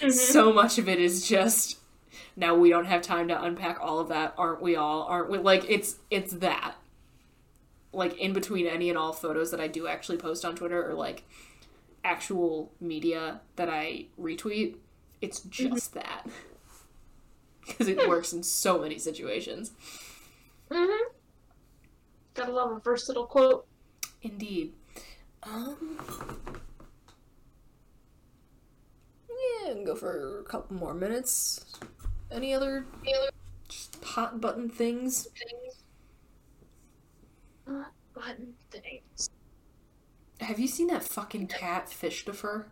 mm-hmm. so much of it is just now we don't have time to unpack all of that aren't we all? Aren't we like it's it's that. Like in between any and all photos that i do actually post on twitter or like actual media that i retweet it's just that because it works in so many situations Mm-hmm. Gotta love a versatile quote. indeed um yeah can go for a couple more minutes any other just hot button things Hot button things. Have you seen that fucking cat Fishtopher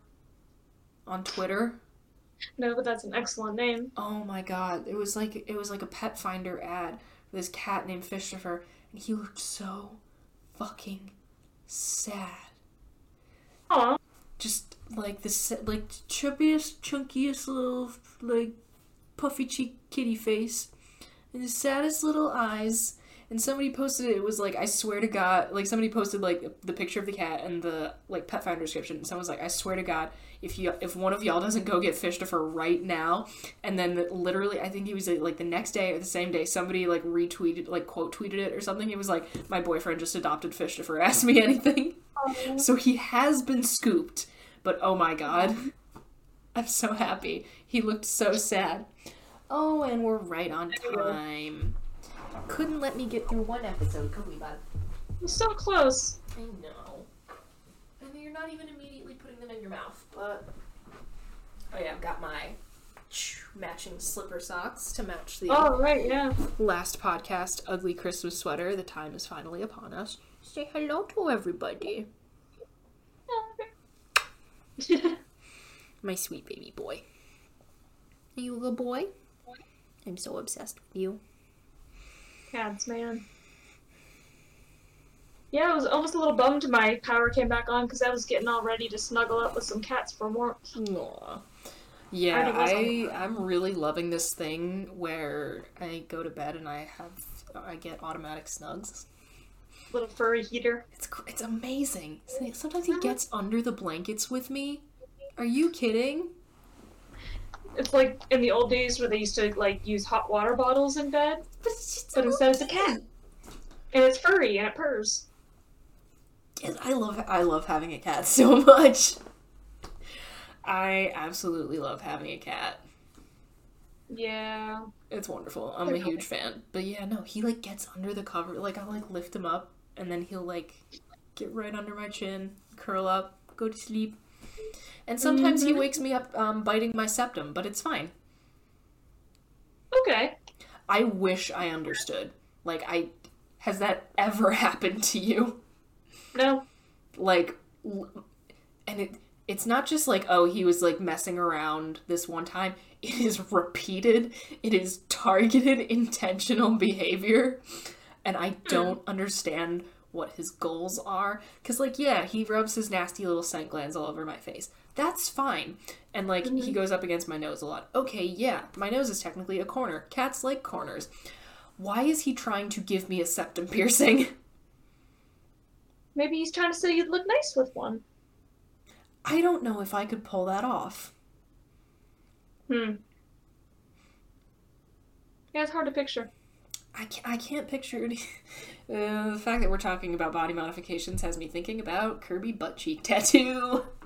on twitter No, but that's an excellent name. Oh my god, it was like it was like a pet finder ad for this cat named Fishtopher, and he looked so fucking sad. Aw. Just like this, like chubbiest, chunkiest little like puffy cheek kitty face, and the saddest little eyes. And somebody posted it. It was like, I swear to God, like somebody posted like the picture of the cat and the like pet finder description. And someone was like, I swear to God, if you if one of y'all doesn't go get Fishtopher right now, and then literally, I think he was like the next day or the same day, somebody like retweeted, like quote tweeted it or something. It was like, my boyfriend just adopted Fishtopher. Ask me anything. So he has been scooped, but oh my god. I'm so happy. He looked so sad. Oh, and we're right on time. Couldn't let me get through one episode, could we, bud? You're so close. I know. And you're not even immediately putting them in your mouth, but. Oh, yeah, I've got my matching slipper socks to match the Oh, right, yeah. last podcast, Ugly Christmas Sweater. The time is finally upon us. Say hello to everybody. My sweet baby boy. Are you a good boy? I'm so obsessed with you. Cats, man. Yeah, I was almost a little bummed my power came back on because I was getting all ready to snuggle up with some cats for warmth. Aw. Yeah, on I I'm really loving this thing where I go to bed and I have I get automatic snugs. Little furry heater. It's it's amazing. Sometimes he uh-huh. gets under the blankets with me. Are you kidding? It's like in the old days where they used to like use hot water bottles in bed, But, it's just but instead it's a cat. And it's furry and it purrs. Yes, I love I love having a cat so much. I absolutely love having a cat. Yeah. It's wonderful. I'm a huge fan. But yeah, no, he like gets under the cover. Like I'll like lift him up and then he'll like get right under my chin, curl up, go to sleep. And sometimes he wakes me up um, biting my septum, but it's fine. Okay. I wish I understood. Like I has that ever happened to you? No. Like, and it it's not just like oh he was like messing around this one time. It is repeated. It is targeted, intentional behavior, and I don't understand what his goals are. Cause like yeah, he rubs his nasty little scent glands all over my face. That's fine. And like he goes up against my nose a lot. Okay, yeah, my nose is technically a corner. Cats like corners. Why is he trying to give me a septum piercing? Maybe he's trying to say you'd look nice with one. I don't know if I could pull that off. Hmm. Yeah, it's hard to picture. I can't, I can't picture it. Uh, the fact that we're talking about body modifications has me thinking about Kirby butt cheek tattoo.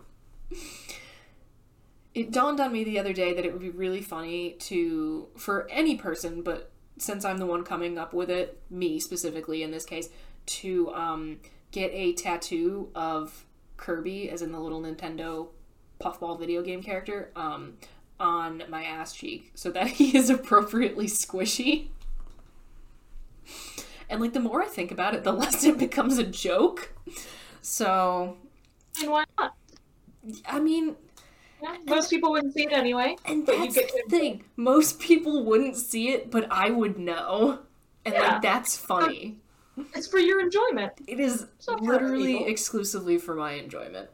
It dawned on me the other day that it would be really funny to, for any person, but since I'm the one coming up with it, me specifically in this case, to um, get a tattoo of Kirby, as in the little Nintendo puffball video game character, um, on my ass cheek so that he is appropriately squishy. And like the more I think about it, the less it becomes a joke. So, And why not? I mean, Yeah, most people wouldn't see it anyway. and but you that's get the thing. Most people wouldn't see it, but I would know. And Yeah. like that's funny. It's for your enjoyment. It is not for other literally exclusively for my enjoyment.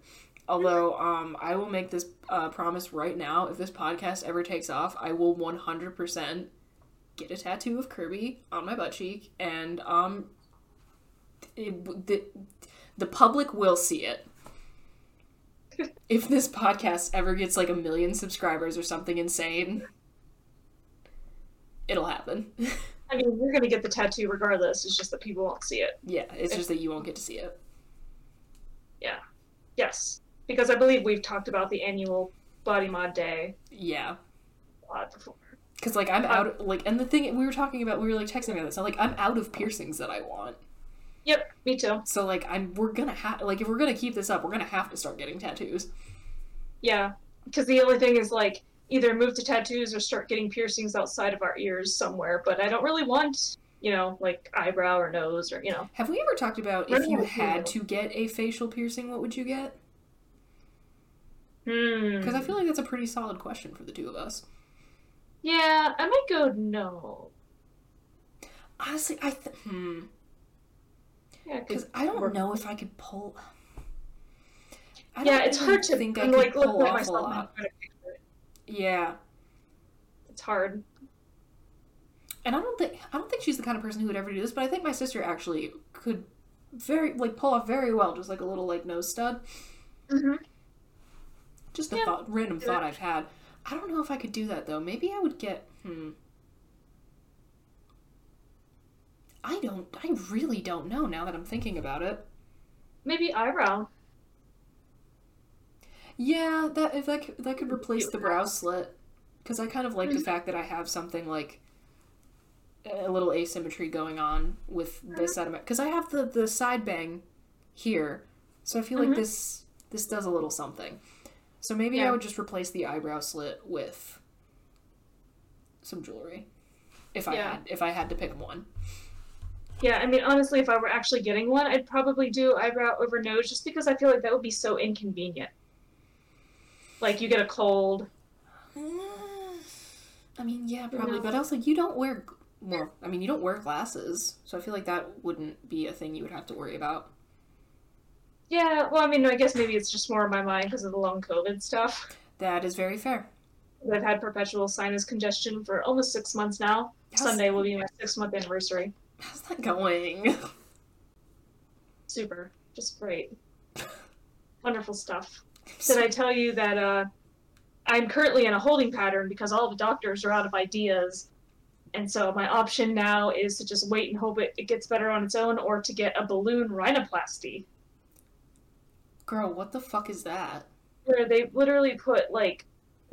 Although um, I will make this uh, promise right now: if this podcast ever takes off, I will one hundred percent get a tattoo of Kirby on my butt cheek, and um, it, the the public will see it. If this podcast ever gets like a million subscribers or something insane, it'll happen. I mean, you're gonna get the tattoo regardless. It's just that people won't see it. yeah, it's just that you won't get to see it. Yeah. Yes. Because I believe we've talked about the annual Body Mod Day Yeah. a lot before. Cause like I'm out like and the thing we were talking about we were like texting about this. I'm like I'm out of piercings that I want. Yep, me too. So like I'm we're gonna have like if we're gonna keep this up, we're gonna have to start getting tattoos. Yeah. Because the only thing is like either move to tattoos or start getting piercings outside of our ears somewhere. But I don't really want, you know, like eyebrow or nose or you know. Have we ever talked about if you had to get a facial piercing, what would you get? Hmm. Because I feel like that's a pretty solid question for the two of us. Yeah, I might go no. Honestly, I th- hmm Yeah, because I don't know if I could pull. I yeah, it's hard to think I could like pull off a myself and lot. try to picture it. Yeah, It's hard. and I don't think I don't think she's the kind of person who would ever do this, but I think my sister actually could very like pull off very well, just like a little like nose stud. Mm-hmm. Just a Yeah. thought, random thought I've had. I don't know if I could do that though. Maybe I would get. Hmm. I don't. I really don't know now that I'm thinking about it. Maybe eyebrow. Yeah, that if that could, that could replace the brow slit, because I kind of like the hmm. fact that I have something like a little asymmetry going on with this hmm. side of my because I have the the side bang here, so I feel like mm-hmm. this this does a little something. So maybe I would just replace the eyebrow slit with some jewelry, if I Yeah. had if I had to pick one. Yeah, I mean, honestly, if I were actually getting one, I'd probably do eyebrow over nose just because I feel like that would be so inconvenient. Like, you get a cold. I mean, yeah, probably, know. but also you don't wear well. I mean, you don't wear glasses, so I feel like that wouldn't be a thing you would have to worry about. Yeah, well, I mean, I guess maybe it's just more in my mind because of the long COVID stuff. That is very fair. I've had perpetual sinus congestion for almost six months now. Sunday will be my six month anniversary. How's that going? Super. Just great. Wonderful stuff. Did I tell you that uh, I'm currently in a holding pattern because all the doctors are out of ideas? And so my option now is to just wait and hope it, it gets better on its own or to get a balloon rhinoplasty, Girl, what the fuck is that? where they literally put like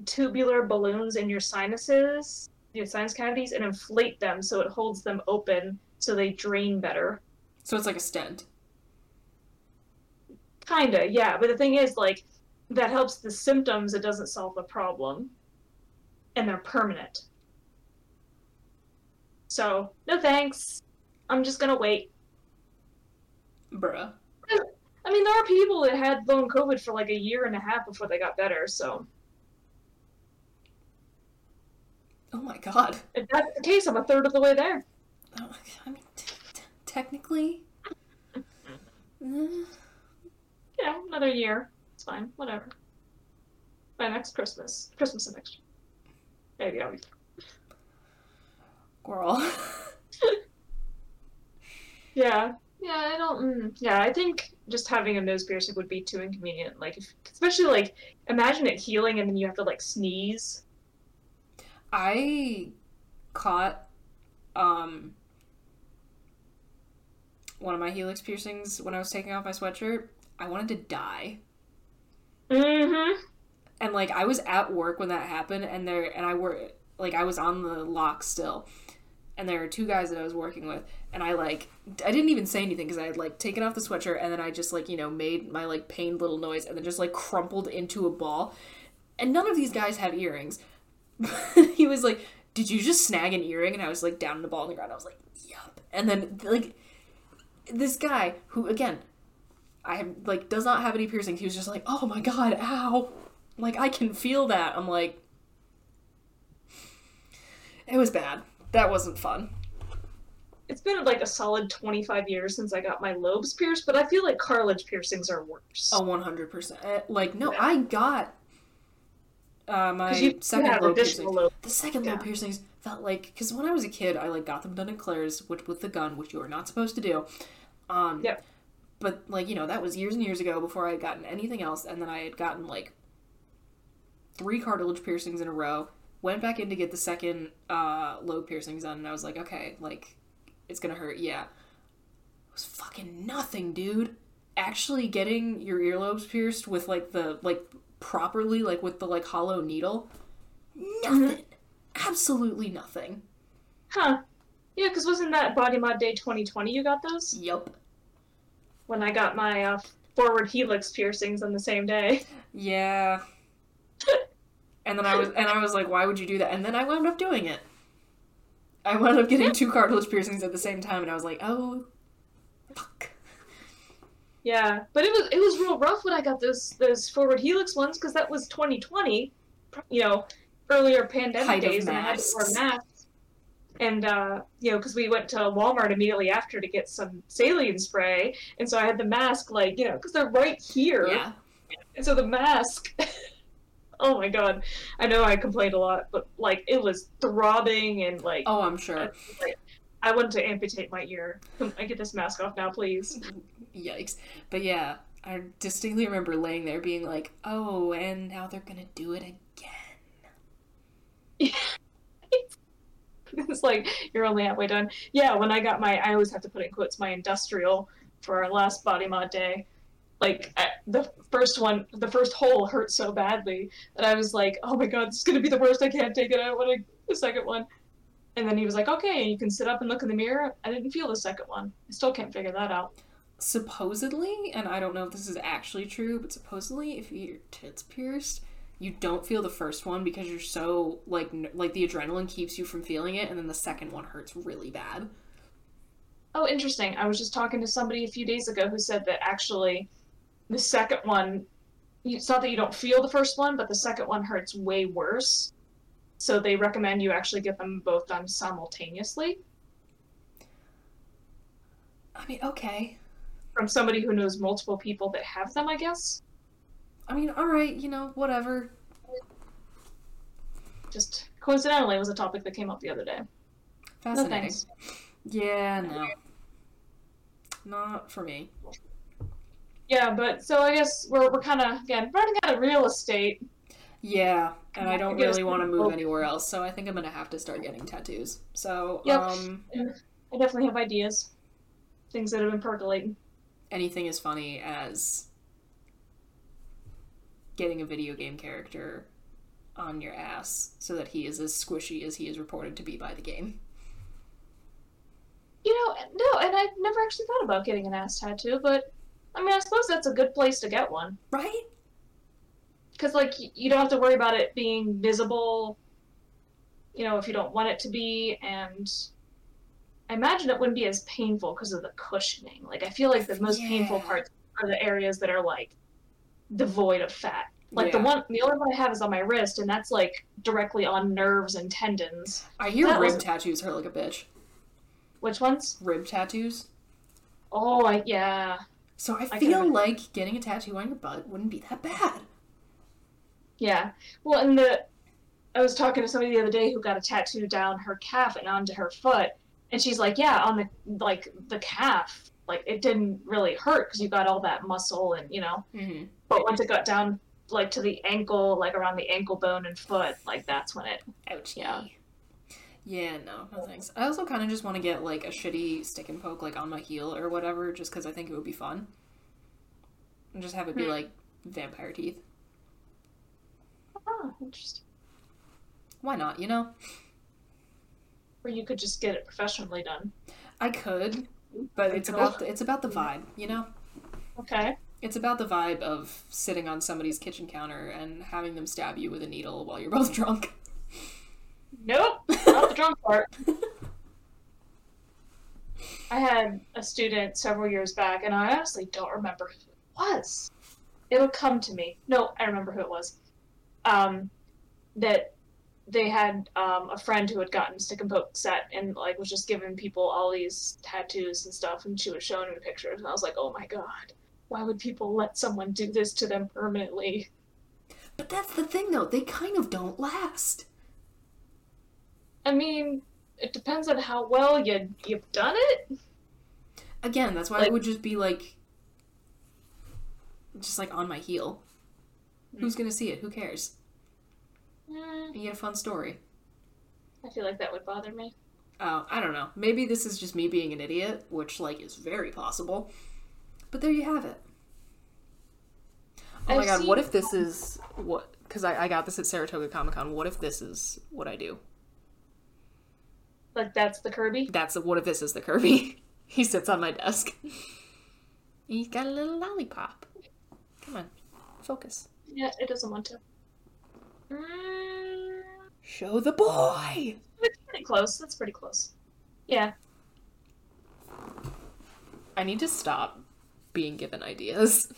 tubular balloons in your sinuses, your sinus cavities, and inflate them so it holds them open so they drain better. So it's like a stent. Kinda, yeah. But the thing is, like, that helps the symptoms. It doesn't solve the problem, and they're permanent. So, no thanks. I'm just gonna wait. Bruh. I mean, there are people that had long COVID for like a year and a half before they got better. So Oh my god. if that's the case, I'm a third of the way there. Oh, I mean, t- t- technically. You know, another year. It's fine. Whatever. By next Christmas, Christmas of next year, maybe I'll be. girl. Yeah, yeah. I don't. Mm, yeah, I think just having a nose piercing would be too inconvenient. Like, if, especially like, imagine it healing and then you have to like sneeze. I caught um one of my helix piercings when I was taking off my sweatshirt. I wanted to die. Mm-hmm. And like I was at work when that happened and there and I were like I was on the lock still. And there were two guys that I was working with and I like I didn't even say anything because I had like taken off the sweatshirt and then I just like, you know, made my like pained little noise and then just like crumpled into a ball. And none of these guys have earrings. he was like, "Did you just snag an earring?" And I was like, down in the ball on the ground. I was like, "Yup." And then like this guy who again, I have like does not have any piercings. He was just like, "Oh my god, ow!" Like I can feel that. I'm like, it was bad. That wasn't fun. It's been like a solid 25 years since I got my lobes pierced, but I feel like cartilage piercings are worse. Oh, 100 percent. Like no, I got uh, my you second have lobe piercing. lobe- The second yeah. lobe piercings felt like because when I was a kid, I like got them done in Claire's, which with the gun, which you are not supposed to do. Um, Yep. But like you know, that was years and years ago before I had gotten anything else, and then I had gotten like three cartilage piercings in a row. Went back in to get the second uh, lobe piercings done, and I was like, okay, like it's gonna hurt. Yeah, it was fucking nothing, dude. Actually, getting your earlobes pierced with like the like properly, like with the like hollow needle, nothing. Absolutely nothing. Huh. Yeah, because wasn't that Body Mod Day 2020 you got those? Yup. When I got my uh, forward helix piercings on the same day. Yeah. and then I was and I was like, why would you do that? And then I wound up doing it. I wound up getting two cartilage piercings at the same time, and I was like, oh, fuck. Yeah, but it was it was real rough when I got those those forward helix ones because that was 2020, you know, earlier pandemic Height days, and I had to wear masks. And uh, you know, because we went to Walmart immediately after to get some saline spray, and so I had the mask like you know, because they're right here, Yeah. and so the mask. oh my god, I know I complained a lot, but like it was throbbing and like Oh, I'm sure. I wanted to amputate my ear. Can I get this mask off now, please? Yikes. But yeah, I distinctly remember laying there being like, oh, and now they're gonna do it again. it's like you're only halfway done. Yeah, when I got my, I always have to put in quotes my industrial for our last body mod day. Like I, the first one, the first hole hurt so badly that I was like, "Oh my god, this is gonna be the worst. I can't take it. I want the second one." And then he was like, "Okay, you can sit up and look in the mirror." I didn't feel the second one. I still can't figure that out. Supposedly, and I don't know if this is actually true, but supposedly, if your tits pierced, you don't feel the first one because you're so like n- like the adrenaline keeps you from feeling it, and then the second one hurts really bad. Oh, interesting. I was just talking to somebody a few days ago who said that actually the second one, it's not that you don't feel the first one, but the second one hurts way worse. So they recommend you actually get them both done simultaneously I mean, okay. from somebody who knows multiple people that have them, I guess. I mean, all right, you know, whatever. Just coincidentally was a topic that came up the other day. Fascinating. thanks. yeah, no. Not for me. Yeah, but so I guess we're, we're kind of, again, running out of real estate. Yeah, and I don't really want to move anywhere else, so I think I'm gonna have to start getting tattoos. So, Yep. um, I definitely have ideas. Things that have been percolating. anything as funny as getting a video game character on your ass so that he is as squishy as he is reported to be by the game. You know, no, and I've never actually thought about getting an ass tattoo, but I mean, I suppose that's a good place to get one. Right? Because, like, you don't have to worry about it being visible, you know, if you don't want it to be, and I imagine it wouldn't be as painful because of the cushioning. Like, I feel like the most painful part's are the areas that are like devoid of fat. Like the one, the only one I have is on my wrist, and that's like directly on nerves and tendons. I hear That rib was- tattoos hurt like a bitch. Which ones? Rib tattoos. Oh, I, yeah, So I I feel like getting a tattoo on your butt wouldn't be that bad. yeah. Well, and the I was talking to somebody the other day who got a tattoo down her calf and onto her foot, and she's like, "Yeah, on the like the calf, like it didn't really hurt because you got all that muscle and you know, Mm-hmm. but once it got down like to the ankle, like around the ankle bone and foot, like that's when it Ouch. Yeah. Yeah, no, no thanks. I also kind of just want to get like a shitty stick and poke like on my heel or whatever, just because I think it would be fun. And just have it be Hmm. like vampire teeth. oh interesting. Why not? You know, Or you could just get it professionally done. I could, but it's about the, it's about the vibe. You know, Okay. it's about the vibe of sitting on somebody's kitchen counter and having them stab you with a needle while you're both drunk. Nope, not the drunk part. I had a student several years back, and I honestly don't remember who it was. It'll come to me. No, I remember who it was. Um, that they had um, a friend who had gotten stick and poke set and like was just giving people all these tattoos and stuff, and she was showing me pictures, and I was like, oh my god, why would people let someone do this to them permanently? But that's the thing, though; they kind of don't last. I mean, it depends on how well you you've done it. Again, that's why Like- it would just be like, just like on my heel. Who's gonna see it? Who cares? Mm, You get a fun story. I feel like that would bother me. Oh, I don't know. Maybe this is just me being an idiot, which like is very possible. But there you have it. Oh my I've god, what if this is what? Because I, I got this at Saratoga Comic Con. What if this is what I do? Like that's the Kirby. That's the, what if this is the Kirby? he sits on my desk. He's got a little lollipop. Come on, focus. Yeah, it doesn't want to. Mm, Show the boy. it's pretty close. That's pretty close. Yeah. I need to stop being given ideas.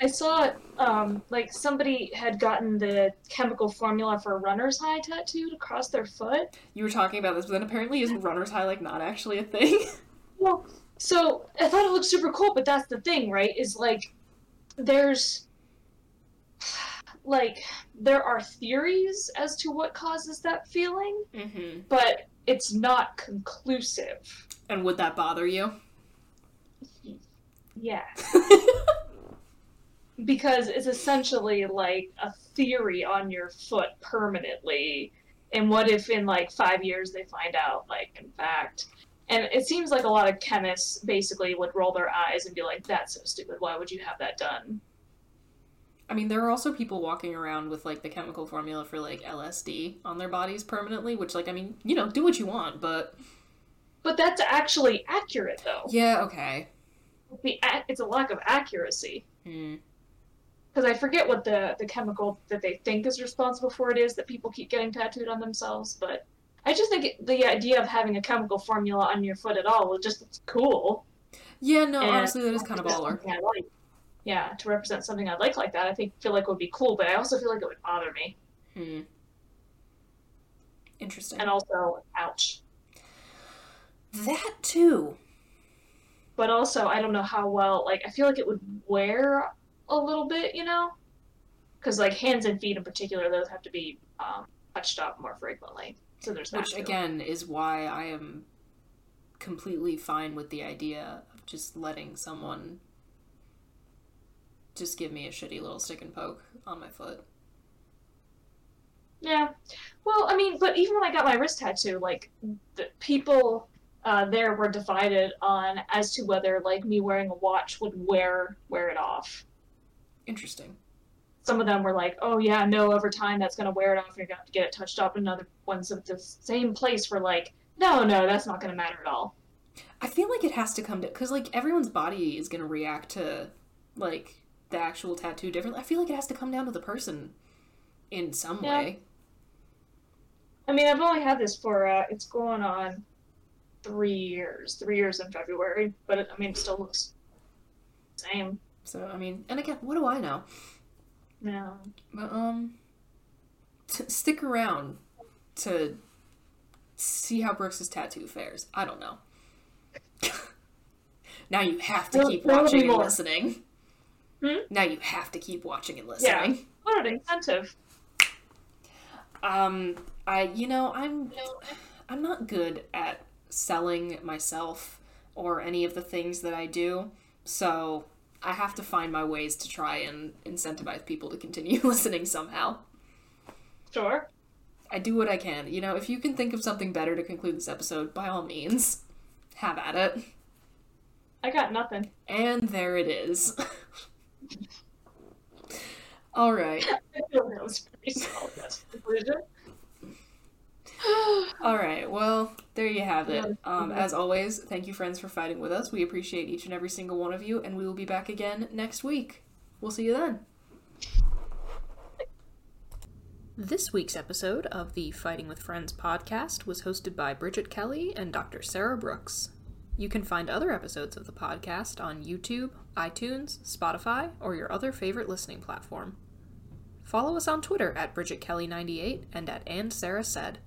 I saw um like somebody had gotten the chemical formula for a runner's high tattooed across their foot. You were talking about this, but then apparently isn't runner's high like not actually a thing? Well, so I thought it looked super cool, but that's the thing, right? Is like there's like there are theories as to what causes that feeling, mm-hmm. but it's not conclusive. And would that bother you? Yeah. because it's essentially like a theory on your foot permanently. And what if in like five years they find out, like, in fact, and it seems like a lot of chemists basically would roll their eyes and be like, that's so stupid. Why would you have that done? I mean, there are also people walking around with like the chemical formula for like LSD on their bodies permanently, which, like, I mean, you know, do what you want, but But that's actually accurate, though. yeah, okay. The, it's a lack of accuracy. Hmm. Because I forget what the, the chemical that they think is responsible for it is that people keep getting tattooed on themselves, but I just think it, the idea of having a chemical formula on your foot at all is just it's cool. Yeah, no, And honestly, that is kind of baller. I like. Yeah, to represent something I'd like like that, I think feel like would be cool, but I also feel like it would bother me, Hmm. Interesting. and also ouch. that too. But also, I don't know how well. Like, I feel like it would wear a little bit, you know, because like hands and feet in particular, those have to be um, touched up more frequently. So there's that. Which again is why I am completely fine with the idea of just letting someone just give me a shitty little stick and poke on my foot. Yeah. Well, I mean, but even when I got my wrist tattoo, like the people uh, there were divided on as to whether like me wearing a watch would wear wear it off. Interesting. Some of them were like, "Oh yeah, no, over time that's gonna wear it off. and You're gonna have to get it touched up." And other ones at the same place were like, "No, no, that's not gonna matter at all." I feel like it has to come to because like everyone's body is gonna react to like the actual tattoo differently. I feel like it has to come down to the person in some Yeah. way. I mean, I've only had this for uh, it's going on three years, three years in February, but it, I mean, it still looks Same. So I mean, and again, what do I know? No. But um, t- stick around to see how Brooks's tattoo fares. I don't know. now you have to keep there will be watching and listening. Hmm? Now you have to keep watching and listening. Yeah. What an incentive. Um, I you know I'm I'm not good at selling myself or any of the things that I do, so I have to find my ways to try and incentivize people to continue listening somehow. Sure. I do what I can. You know, if you can think of something better to conclude this episode, by all means, have at it. I got nothing. And there it is. all right. I feel that was pretty solid. That's the conclusion. All right. Well, there you have it. Um, as always, thank you, friends, for fighting with us. We appreciate each and every single one of you, and we will be back again next week. We'll see you then. This week's episode of the Fighting with Friends podcast was hosted by Bridget Kelly and Dr. Sarah Brooks. You can find other episodes of the podcast on YouTube, iTunes, Spotify, or your other favorite listening platform. Follow us on Twitter at BridgetKelly98 and at And Sarah Said.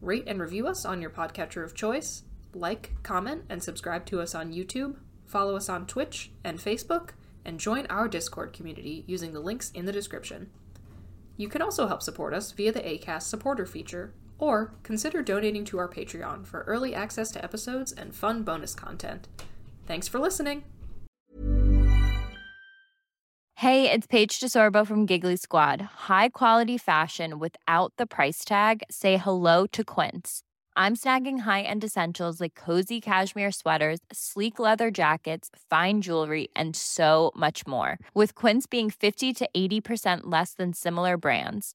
Rate and review us on your podcatcher of choice. Like, comment, and subscribe to us on YouTube. Follow us on Twitch and Facebook, and join our Discord community using the links in the description. You can also help support us via the ACAST supporter feature, or consider donating to our Patreon for early access to episodes and fun bonus content. Thanks for listening! Hey, it's Paige DeSorbo from Giggly Squad. High quality fashion without the price tag. Say hello to Quince. I'm snagging high-end essentials like cozy cashmere sweaters, sleek leather jackets, fine jewelry, and so much more. With Quince being 50 to 80% less than similar brands.